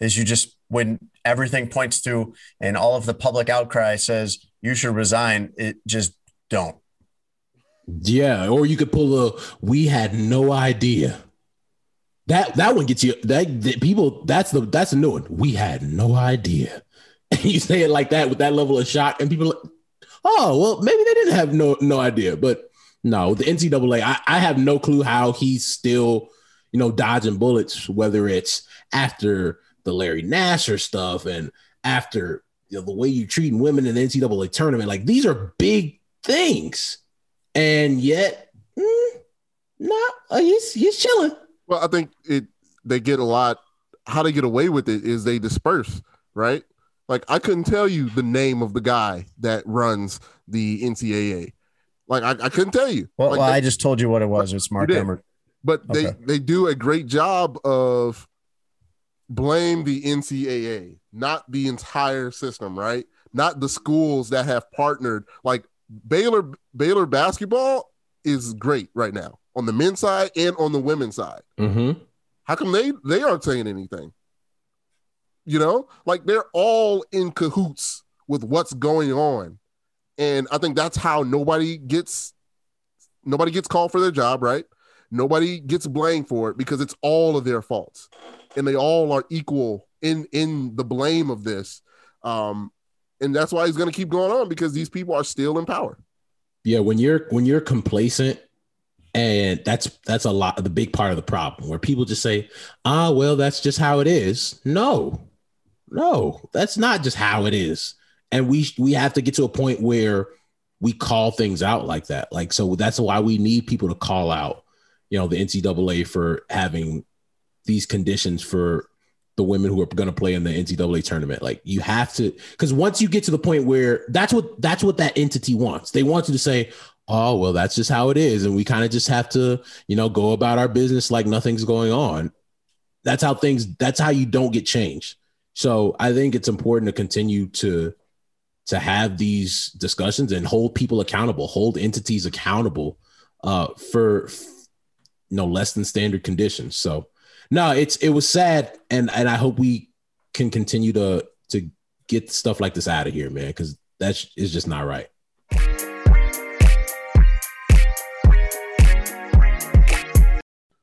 is you just, when everything points to and all of the public outcry says you should resign, it just don't. Yeah, or you could pull a we had no idea. That that one gets you that, that people that's the that's a new one. We had no idea. And you say it like that with that level of shock, and people like, oh well, maybe they didn't have no no idea. But no, the NCAA, I, I have no clue how he's still, you know, dodging bullets, whether it's after the Larry Nassar stuff and after you know, the way you're treating women in the NCAA tournament. Like these are big things. And yet, mm, no, uh, he's he's chilling. Well, I think it they get a lot. How they get away with it is they disperse, right? Like I couldn't tell you the name of the guy that runs the NCAA. Like I, I couldn't tell you. Well, like well, they- I just told you what it was. It's Mark. Emmert. but Okay. they they do a great job of blame the NCAA, not the entire system, right? Not the schools that have partnered. Like Baylor, Baylor basketball is great right now on the men's side and on the women's side. Mm-hmm. How come they they aren't saying anything? You know, like they're all in cahoots with what's going on. And I think that's how nobody gets nobody gets called for their job, right? Nobody gets blamed for it because it's all of their faults. And they all are equal in in the blame of this. Um and that's why he's going to keep going on because these people are still in power. Yeah, when you're when you're complacent and that's that's a lot the big part of the problem where people just say, "Ah, well, that's just how it is." No. No, that's not just how it is. And we we have to get to a point where we call things out like that. Like so that's why we need people to call out, you know, the NCAA for having these conditions for the women who are going to play in the NCAA tournament. Like you have to, because once you get to the point where that's what that's what that entity wants. They want you to say, "Oh, well, that's just how it is," and we kind of just have to, you know, go about our business like nothing's going on. That's how things. That's how you don't get changed. So I think it's important to continue to to have these discussions and hold people accountable, hold entities accountable uh, for you know less than standard conditions. So no, it's it was sad, and and I hope we can continue to to get stuff like this out of here, man, because that is just not right.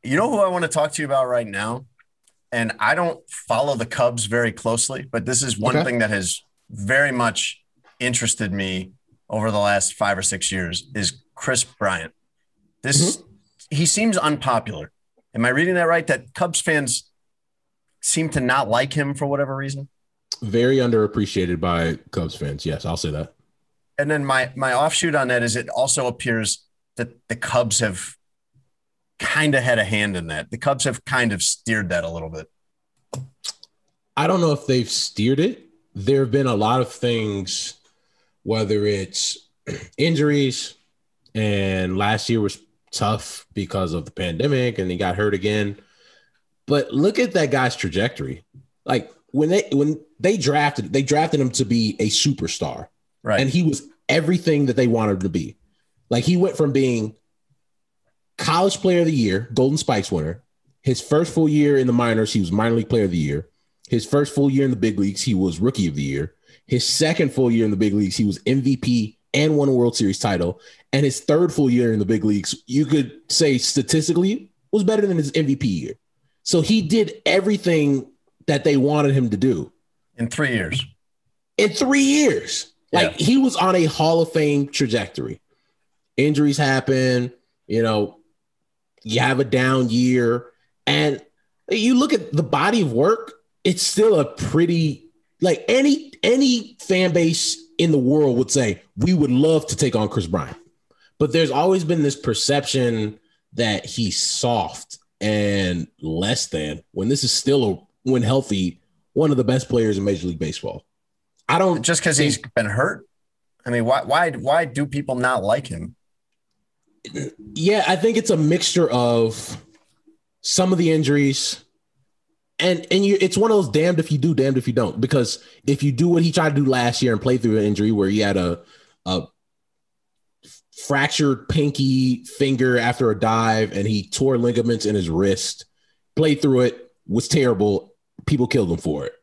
You know who I want to talk to you about right now? And I don't follow the Cubs very closely, but this is one Okay. thing that has very much interested me over the last five or six years is Kris Bryant. This mm-hmm. he seems unpopular. Am I reading that right? That Cubs fans seem to not like him for whatever reason. Very underappreciated by Cubs fans. Yes, I'll say that. And then my my offshoot on that is it also appears that the Cubs have kind of had a hand in that. The Cubs have kind of steered that a little bit. I don't know if they've steered it. There have been a lot of things, whether it's injuries, and last year was tough because of the pandemic and he got hurt again. But look at that guy's trajectory. Like when they when they drafted, they drafted him to be a superstar. Right. And he was everything that they wanted him to be. Like he went from being college player of the year, Golden Spikes winner. His first full year in the minors, he was minor league player of the year. His first full year in the big leagues, he was rookie of the year. His second full year in the big leagues, he was MVP and won a World Series title. And his third full year in the big leagues, you could say statistically, was better than his MVP year. So he did everything that they wanted him to do in three years. In three years. Like he was on a Hall of Fame trajectory. Injuries happen, you know, you have a down year. And you look at the body of work, it's still a pretty like any any fan base in the world would say we would love to take on Kris Bryant. But there's always been this perception that he's soft and less than when this is still a when healthy one of the best players in Major League Baseball. I don't just because he's been hurt. I mean, why why why do people not like him? Yeah, I think it's a mixture of some of the injuries, and and you, it's one of those damned if you do, damned if you don't. Because if you do what he tried to do last year and play through an injury where he had a a fractured pinky finger after a dive and he tore ligaments in his wrist, played through it, was terrible. People killed him for it.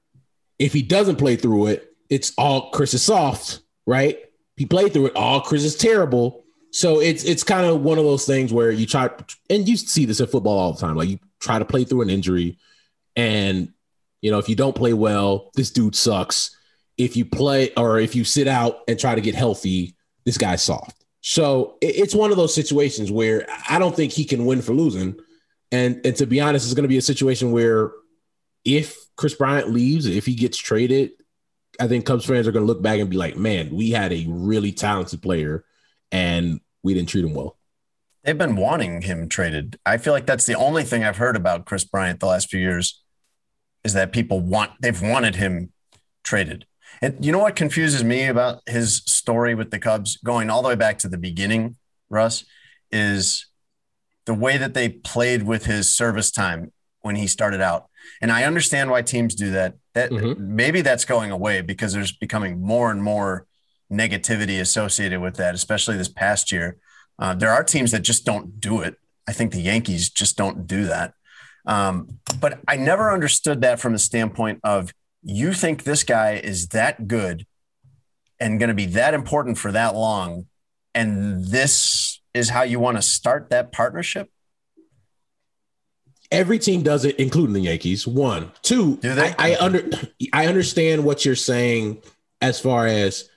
If he doesn't play through it, it's all Kris is soft, right? He played through it. All Kris is terrible. So it's it's kind of one of those things where you try, and you see this in football all the time. Like you try to play through an injury, and you know if you don't play well, this dude sucks. If you play or if you sit out and try to get healthy, this guy's soft. So it's one of those situations where I don't think he can win for losing. And and to be honest, it's going to be a situation where if Kris Bryant leaves, if he gets traded, I think Cubs fans are going to look back and be like, "Man, we had a really talented player, and we didn't treat him well." They've been wanting him traded. I feel like that's the only thing I've heard about Kris Bryant the last few years is that people want they've wanted him traded. And you know what confuses me about his story with the Cubs going all the way back to the beginning, Russ, is the way that they played with his service time when he started out. And I understand why teams do that. That maybe that's going away because there's becoming more and more negativity associated with that, especially this past year. Uh, there are teams that just don't do it. I think the Yankees just don't do that. Um, but I never understood that from the standpoint of you think this guy is that good and going to be that important for that long, and this is how you want to start that partnership? Every team does it, including the Yankees. One, two. I, I under I understand what you're saying as far as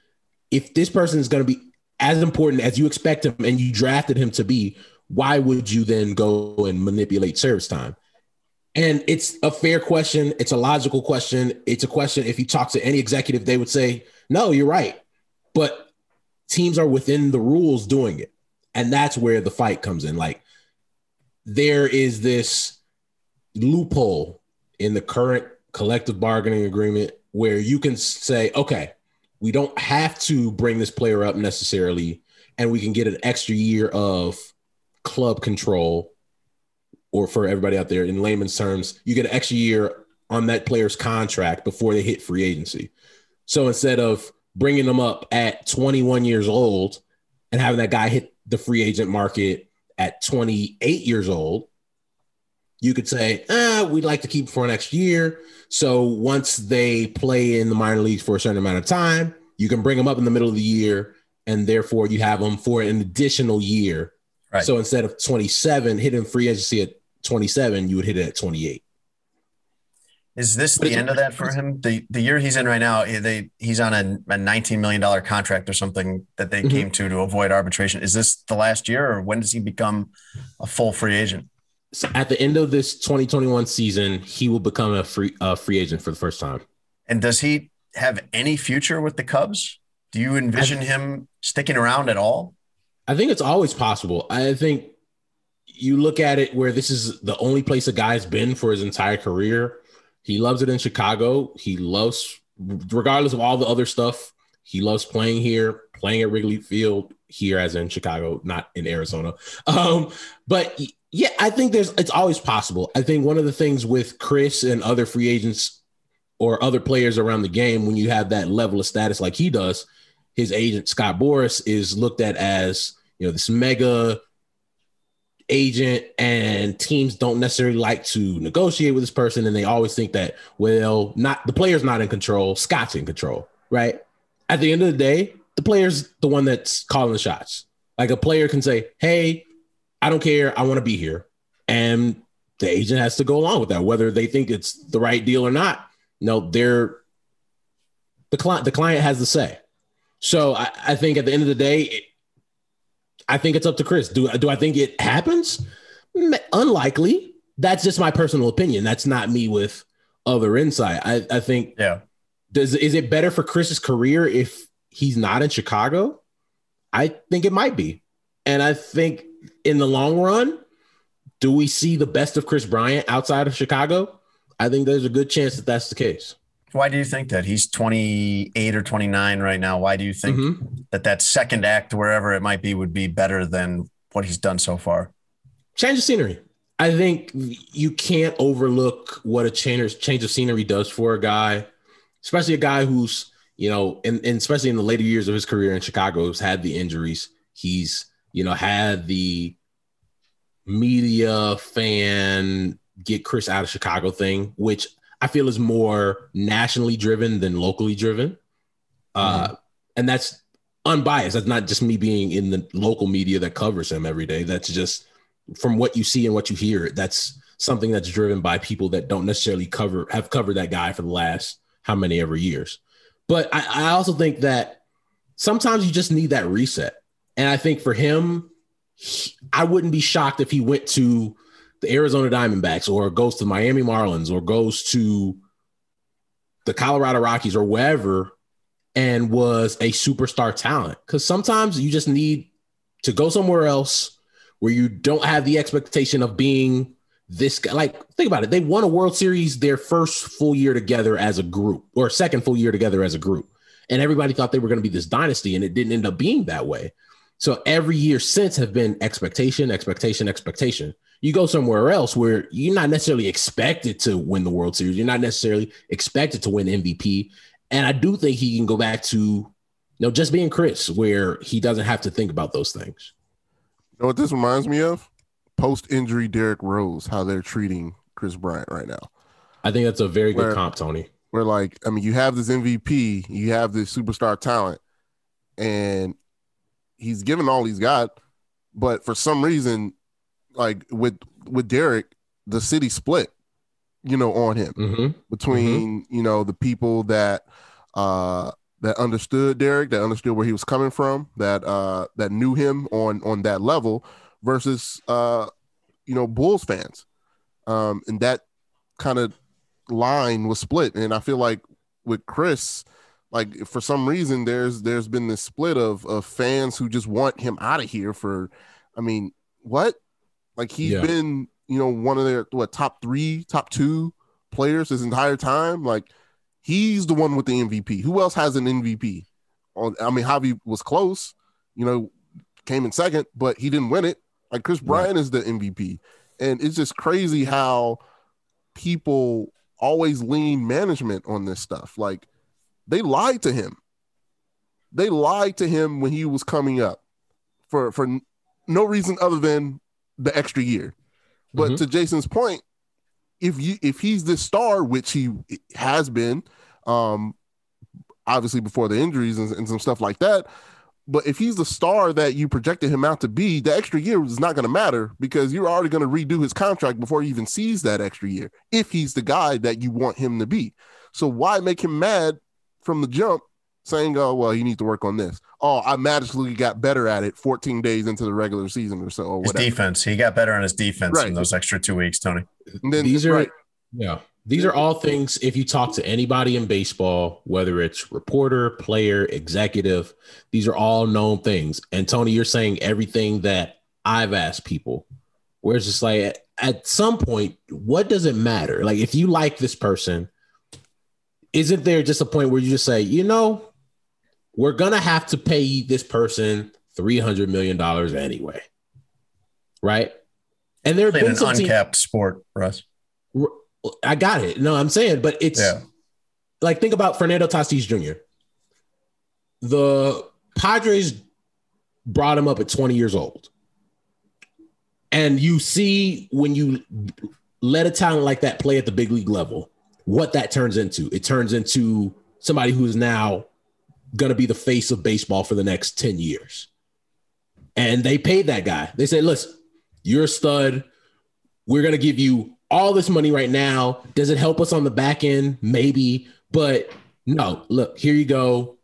if this person is going to be as important as you expect him and you drafted him to be, why would you then go and manipulate service time? And it's a fair question. It's a logical question. It's a question. If you talk to any executive, they would say, no, you're right. But teams are within the rules doing it. And that's where the fight comes in. Like, there is this loophole in the current collective bargaining agreement where you can say, okay, we don't have to bring this player up necessarily, and we can get an extra year of club control. Or for everybody out there, in layman's terms, you get an extra year on that player's contract before they hit free agency. So instead of bringing them up at 21 years old and having that guy hit the free agent market at 28 years old, you could say, ah, we'd like to keep for an extra year. So once they play in the minor leagues for a certain amount of time, you can bring them up in the middle of the year, and therefore you have them for an additional year. Right. So instead of 27, hitting free agency at 27, you would hit it at 28. Is this But the end of that for him? The the year he's in right now, eh, they he's on a, a nineteen million dollar contract or something that they Mhm. came to to avoid arbitration. Is this the last year, or when does he become a full free agent? So at the end of this 2021 season, he will become a free uh, free agent for the first time. And does he have any future with the Cubs? Do you envision him sticking around at all? I think it's always possible. I think you look at it where this is the only place a guy's been for his entire career. He loves it in Chicago. He loves, regardless of all the other stuff, he loves playing here, playing at Wrigley Field here, as in Chicago, not in Arizona. Um, but yeah, I think there's it's always possible. I think one of the things with Kris and other free agents or other players around the game, when you have that level of status like he does, his agent Scott Boras is looked at as you know this mega agent and teams don't necessarily like to negotiate with this person. And they always think that well not the player's not in control scott's in control right? At the end of the day the player's the one that's calling the shots. Like a player can say hey i don't care. I want to be here. And the agent has to go along with that whether they think it's the right deal or not. No they're the client the client has the say. So I, I think at the end of the day, it, I think it's up to Kris. Do do I think it happens? Unlikely. That's just my personal opinion. That's not me with other insight. I, I think Yeah. does is it better for Kris's career if he's not in Chicago? I think it might be. And I think in the long run, do we see the best of Kris Bryant outside of Chicago? I think there's a good chance that that's the case. Why do you think that? He's 28 or 29 right now. Why do you think Mhm. that that second act, wherever it might be, would be better than what he's done so far? change of scenery. I think you can't overlook what a change change of scenery does for a guy, especially a guy who's you know, and, and especially in the later years of his career in Chicago, who's had the injuries. He's you know had the media fan get Kris out of Chicago thing, which I feel is more nationally driven than locally driven. Uh, and that's unbiased. That's not just me being in the local media that covers him every day. That's just from what you see and what you hear. That's something that's driven by people that don't necessarily cover have covered that guy for the last how many ever years. But I, I also think that sometimes you just need that reset. And I think for him, he- I wouldn't be shocked if he went to the Arizona Diamondbacks or goes to Miami Marlins or goes to the Colorado Rockies or wherever and was a superstar talent. Because sometimes you just need to go somewhere else where you don't have the expectation of being this guy. Like, think about it. They won a World Series their first full year together as a group, or second full year together as a group. And everybody thought they were going to be this dynasty, and it didn't end up being that way. So every year since have been expectation, expectation, expectation. You go somewhere else where you're not necessarily expected to win the World Series. You're not necessarily expected to win MVP. And I do think he can go back to, you know, just being Kris, where he doesn't have to think about those things. You know what this reminds me of? Post injury Derrick Rose, how they're treating Kris Bryant right now. I think that's a very good Where- comp, Tony. where like I mean you have this MVP, you have this superstar talent, and he's given all he's got, but for some reason, like with with Derrick, the city split, you know, on him Mm-hmm. between you know the people that uh that understood Derrick, that understood where he was coming from, that uh that knew him on on that level versus uh you know Bulls fans. Um and that kind of line was split and I feel like with Kris like for some reason there's there's been this split of of fans who just want him out of here for I mean, what? Like he's Yeah. been, you know, one of their what top 3, top 2 players his entire time. Like he's the one with the MVP. Who else has an MVP? I mean, Javy was close, you know, came in second, but he didn't win it. Like Kris Bryant is the MVP. And it's just crazy how people always lean management on this stuff. Like they lied to him. They lied to him when he was coming up for for no reason other than the extra year. But Mhm. to Jason's point, if you if he's this star, which he has been, um, obviously before the injuries and, and some stuff like that. But if he's the star that you projected him out to be, the extra year is not going to matter because you're already going to redo his contract before he even sees that extra year. If he's the guy that you want him to be, so why make him mad from the jump, saying, "Oh, well, you need to work on this." Oh, I magically got better at it 14 days into the regular season or so, or His defense. He got better on his defense Right. in those extra two weeks, Tony. And then These are right. yeah. These are all things. If you talk to anybody in baseball, whether it's reporter, player, executive, these are all known things. And Tony, you're saying everything that I've asked people. Where it's just like at, at some point, what does it matter? Like if you like this person, isn't there just a point where you just say, you know, we're gonna have to pay this person three hundred million dollars anyway, right? And there have been an uncapped sport, Russ. I got it. No, I'm saying, but it's Yeah. like think about Fernando Tatis Jr. The Padres brought him up at 20 years old. And you see when you let a talent like that play at the big league level, what that turns into. It turns into somebody who's now going to be the face of baseball for the next 10 years. And they paid that guy. They said, listen, you're a stud. We're going to give you all this money right now. Does it help us on the back end? Maybe. But no, look, here you go.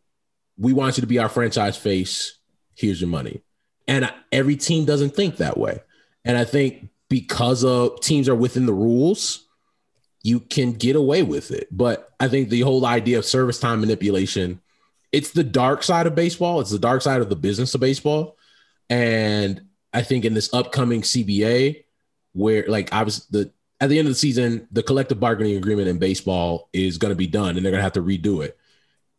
We want you to be our franchise face. Here's your money. And every team doesn't think that way. And I think because of teams are within the rules, you can get away with it. But I think the whole idea of service time manipulation, it's the dark side of baseball. It's the dark side of the business of baseball. And I think in this upcoming CBA, where like I was the at the end of the season, the collective bargaining agreement in baseball is going to be done and they're going to have to redo it.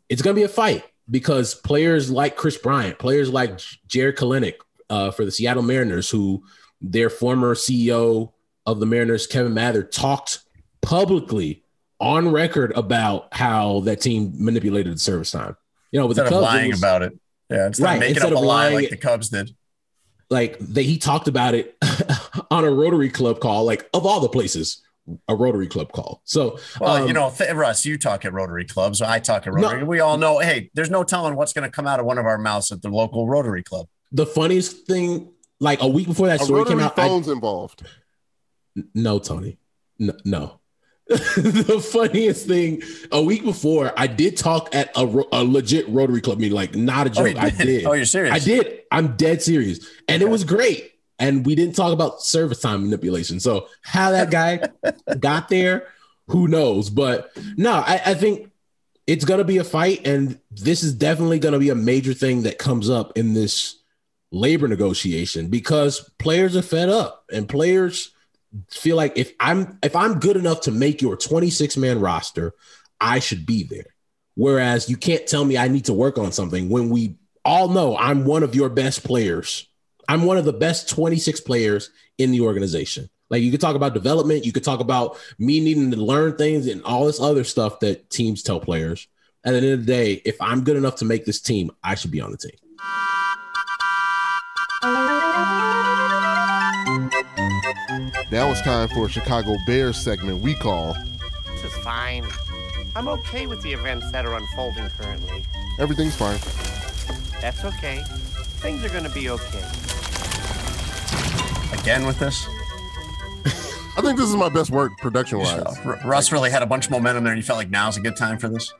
It's going to be a fight because players like Kris Bryant, players like Jarred Kelenic uh, for the Seattle Mariners, who their former CEO of the Mariners, Kevin Mather, talked publicly on record about how that team manipulated the service time. You know, with Instead the of Cubs, it lying was- about it. Yeah, instead Right, of making instead up a of lie lying- like the Cubs did. like they, he talked about it on a Rotary Club call, like of all the places, a Rotary Club call. So, Well, um, you know, th- Russ, you talk at Rotary clubs. I talk at Rotary. We all know, hey, there's no telling what's going to come out of one of our mouths at the local Rotary Club. the funniest thing, like a week before that A story came rotary out, I- phones involved. no, Tony, no. no. the funniest thing, a week before, I did talk at a, a legit Rotary Club meeting, like not a Oh, joke. you I did? Oh, you're serious? I did. I'm dead serious, and it was great. And we didn't talk about service time manipulation. So how that guy got there, who knows? But no, I, I think it's gonna be a fight, and this is definitely gonna be a major thing that comes up in this labor negotiation because players are fed up and players feel like if I'm if I'm good enough to make your 26 man roster, I should be there. Whereas you can't tell me I need to work on something when we all know I'm one of your best players. I'm one of the best 26 players in the organization. Like you could talk about development, you could talk about me needing to learn things and all this other stuff that teams tell players. At the end of the day, if I'm good enough to make this team, I should be on the team. Now it's time for a Chicago Bears segment we call This is fine. I'm okay with the events that are unfolding currently. Everything's fine. That's okay. Things are gonna be okay. Again with this? I think this is my best work production wise. R- Russ really had a bunch of momentum there, and you felt like now's a good time for this.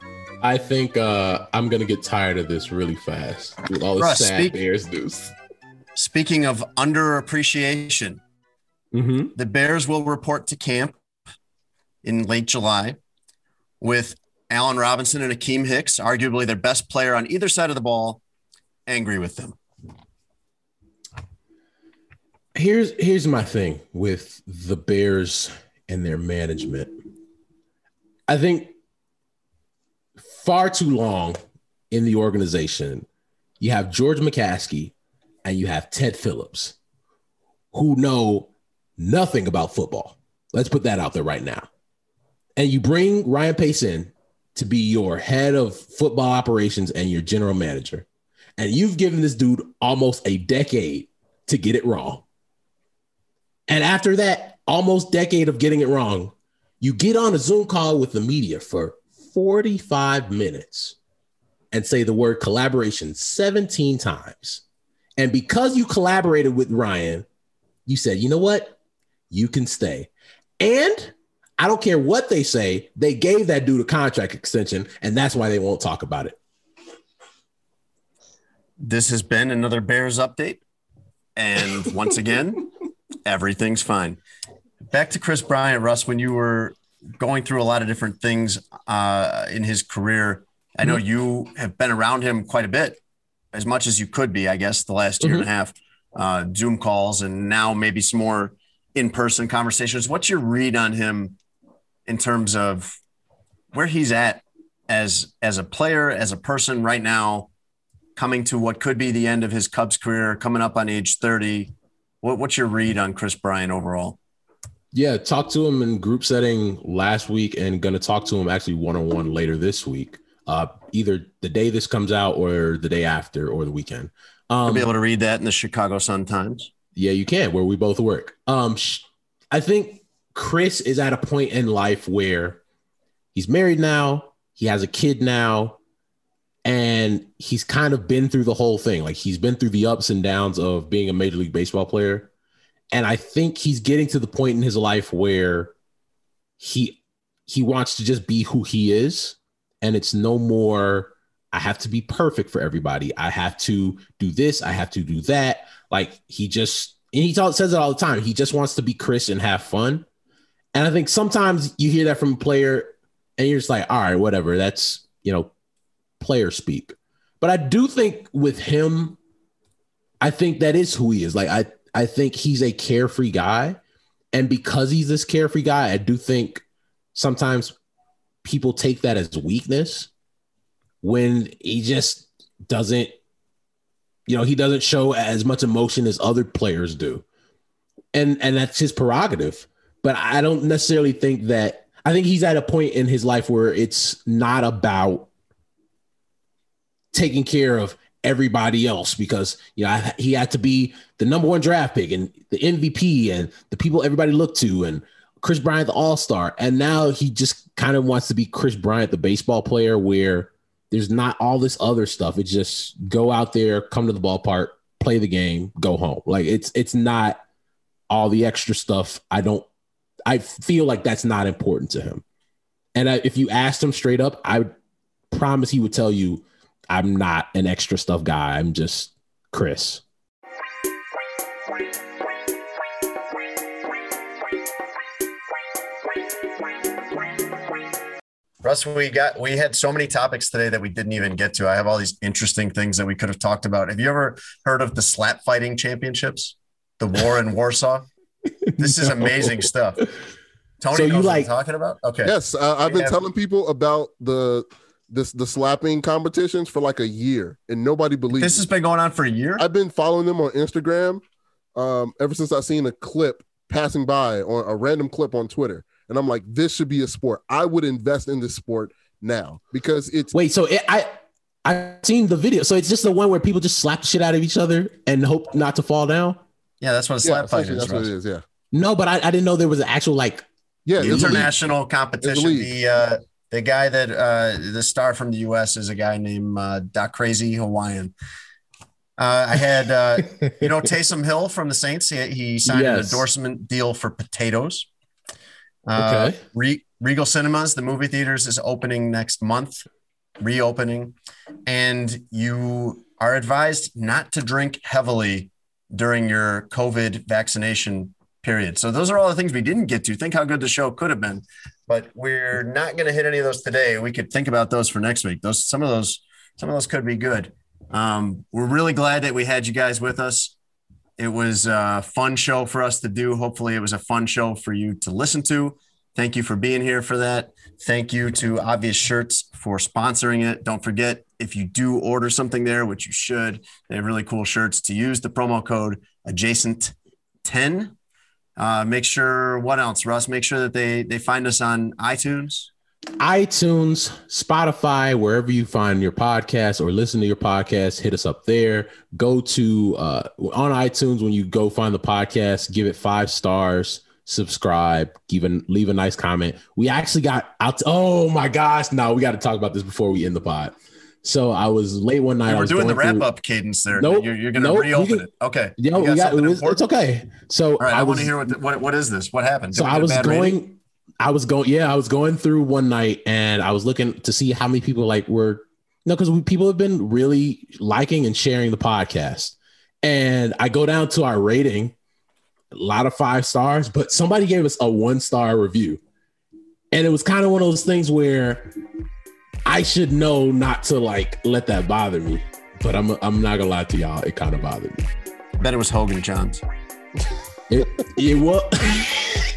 I think uh, I'm gonna get tired of this really fast with all the Russ, sad speak- Bears news. Speaking of underappreciation, Mm-hmm. the Bears will report to camp in late July with Allen Robinson and Akiem Hicks, arguably their best player on either side of the ball, angry with them. Here's here's my thing with the Bears and their management. I think far too long in the organization, you have George McCaskey and you have Ted Phillips, who know nothing about football. Let's put that out there right now. And you bring Ryan Pace in to be your head of football operations and your general manager. And you've given this dude almost a decade to get it wrong. And after that almost decade of getting it wrong, you get on a Zoom call with the media for 45 minutes and say the word collaboration 17 times. And because you collaborated with Ryan, you said, you know what? You can stay. And I don't care what they say, they gave that dude a contract extension, and that's why they won't talk about it. This has been another Bears update. And once again, everything's fine. Back to Kris Bryant, Russ, when you were going through a lot of different things uh, in his career, I know you have been around him quite a bit, as much as you could be, I guess, the last year and a half, uh, Zoom calls, and now maybe some more in person conversations. What's your read on him in terms of where he's at as as a player, as a person right now, coming to what could be the end of his Cubs career, coming up on age 30? What, what's your read on Kris Bryant overall? Yeah, talked to him in group setting last week and going to talk to him actually one on one later this week. Uh, either the day this comes out or the day after or the weekend. I'll Um, be able to read that in the Chicago Sun Times. Yeah, you can, where we both work. Um, sh- I think Kris is at a point in life where he's married now, he has a kid now, and he's kind of been through the whole thing. Like he's been through the ups and downs of being a Major League Baseball player. And I think he's getting to the point in his life where he he wants to just be who he is. And it's no more, I have to be perfect for everybody. I have to do this, I have to do that. Like he just and he talk, says it all the time. He just wants to be Kris and have fun. And I think sometimes you hear that from a player and you're just like, all right, whatever. That's, you know, player speak. But I do think with him, I think that is who he is. Like I, I think he's a carefree guy. And because he's this carefree guy, I do think sometimes people take that as weakness when he just doesn't, you know, he doesn't show as much emotion as other players do. And and that's his prerogative. But I don't necessarily think that I think he's at a point in his life where it's not about taking care of everybody else because you know I, he had to be the number one draft pick and the MVP and the people everybody looked to and Kris Bryant the All Star and now he just kind of wants to be Kris Bryant the baseball player where there's not all this other stuff. It's just go out there, come to the ballpark, play the game, go home. Like it's it's not all the extra stuff. I don't. I feel like that's not important to him. And I, if you asked him straight up, I promise he would tell you, "I'm not an extra stuff guy. I'm just Kris." Russ, we got we had so many topics today that we didn't even get to. I have all these interesting things that we could have talked about. Have you ever heard of the slap fighting championships? The war in Warsaw? This is amazing stuff. Tony So you knows what I'm like- talking about? Okay. Yes, uh, I've We been have- telling people about the this the slapping competitions for like a year, and nobody believes. This me. has been going on for a year. I've been following them on Instagram um, ever since I seen a clip passing by on a random clip on Twitter, and I'm like, this should be a sport. I would invest in this sport now because it's Wait, so it, I I've seen the video. So it's just the one where people just slap the shit out of each other and hope not to fall down. Yeah, that's what a yeah, slap fight is. that's what it is. Yeah, No, but I, I didn't know there was an actual like. yeah. The there's a league. International competition. The uh, the guy that uh, the star from the U.S. is a guy named uh, Doc Crazy Hawaiian. Uh, I had uh, you know Taysom Hill from the Saints. He, he signed an endorsement deal for potatoes. Uh, Okay. Re- Regal Cinemas, the movie theaters, is opening next month, reopening, and you are advised not to drink heavily during your COVID vaccination period. So those are all the things we didn't get to. Think how good the show could have been, but we're not going to hit any of those today. We could think about those for next week. Those some of those some of those could be good. Um, we're really glad that we had you guys with us. It was a fun show for us to do. Hopefully, it was a fun show for you to listen to. Thank you for being here for that. Thank you to Obvious Shirts for sponsoring it. Don't forget, if you do order something there, which you should, they have really cool shirts to use the promo code adjacent10. Uh, make sure, what else, Russ? Make sure that they, they find us on iTunes. iTunes, Spotify, wherever you find your podcast or listen to your podcast, hit us up there. Go to uh, on iTunes when you go find the podcast, give it five stars, subscribe, even leave a nice comment. We actually got out. oh my gosh! Now we got to talk about this before we end the pod. So I was late one night. I we're was doing the wrap through- up cadence there. Nope, You're, you're going to nope, reopen can- it. Okay. Yeah, You got got, it was, it's okay. So right. I, I want to hear what, the, what, what is this? What happened? so Did we I was going. rating? I was going. Yeah, I was going through one night, and I was looking to see how many people like were no, because people have been really liking and sharing the podcast, and I go down to our rating, a lot of five stars, but somebody gave us a one star review, and it was kind of one of those things where I should know not to like let that bother me, but I'm I'm not gonna lie to y'all, it kind of bothered me. I bet it was Hogan Johns. It it was.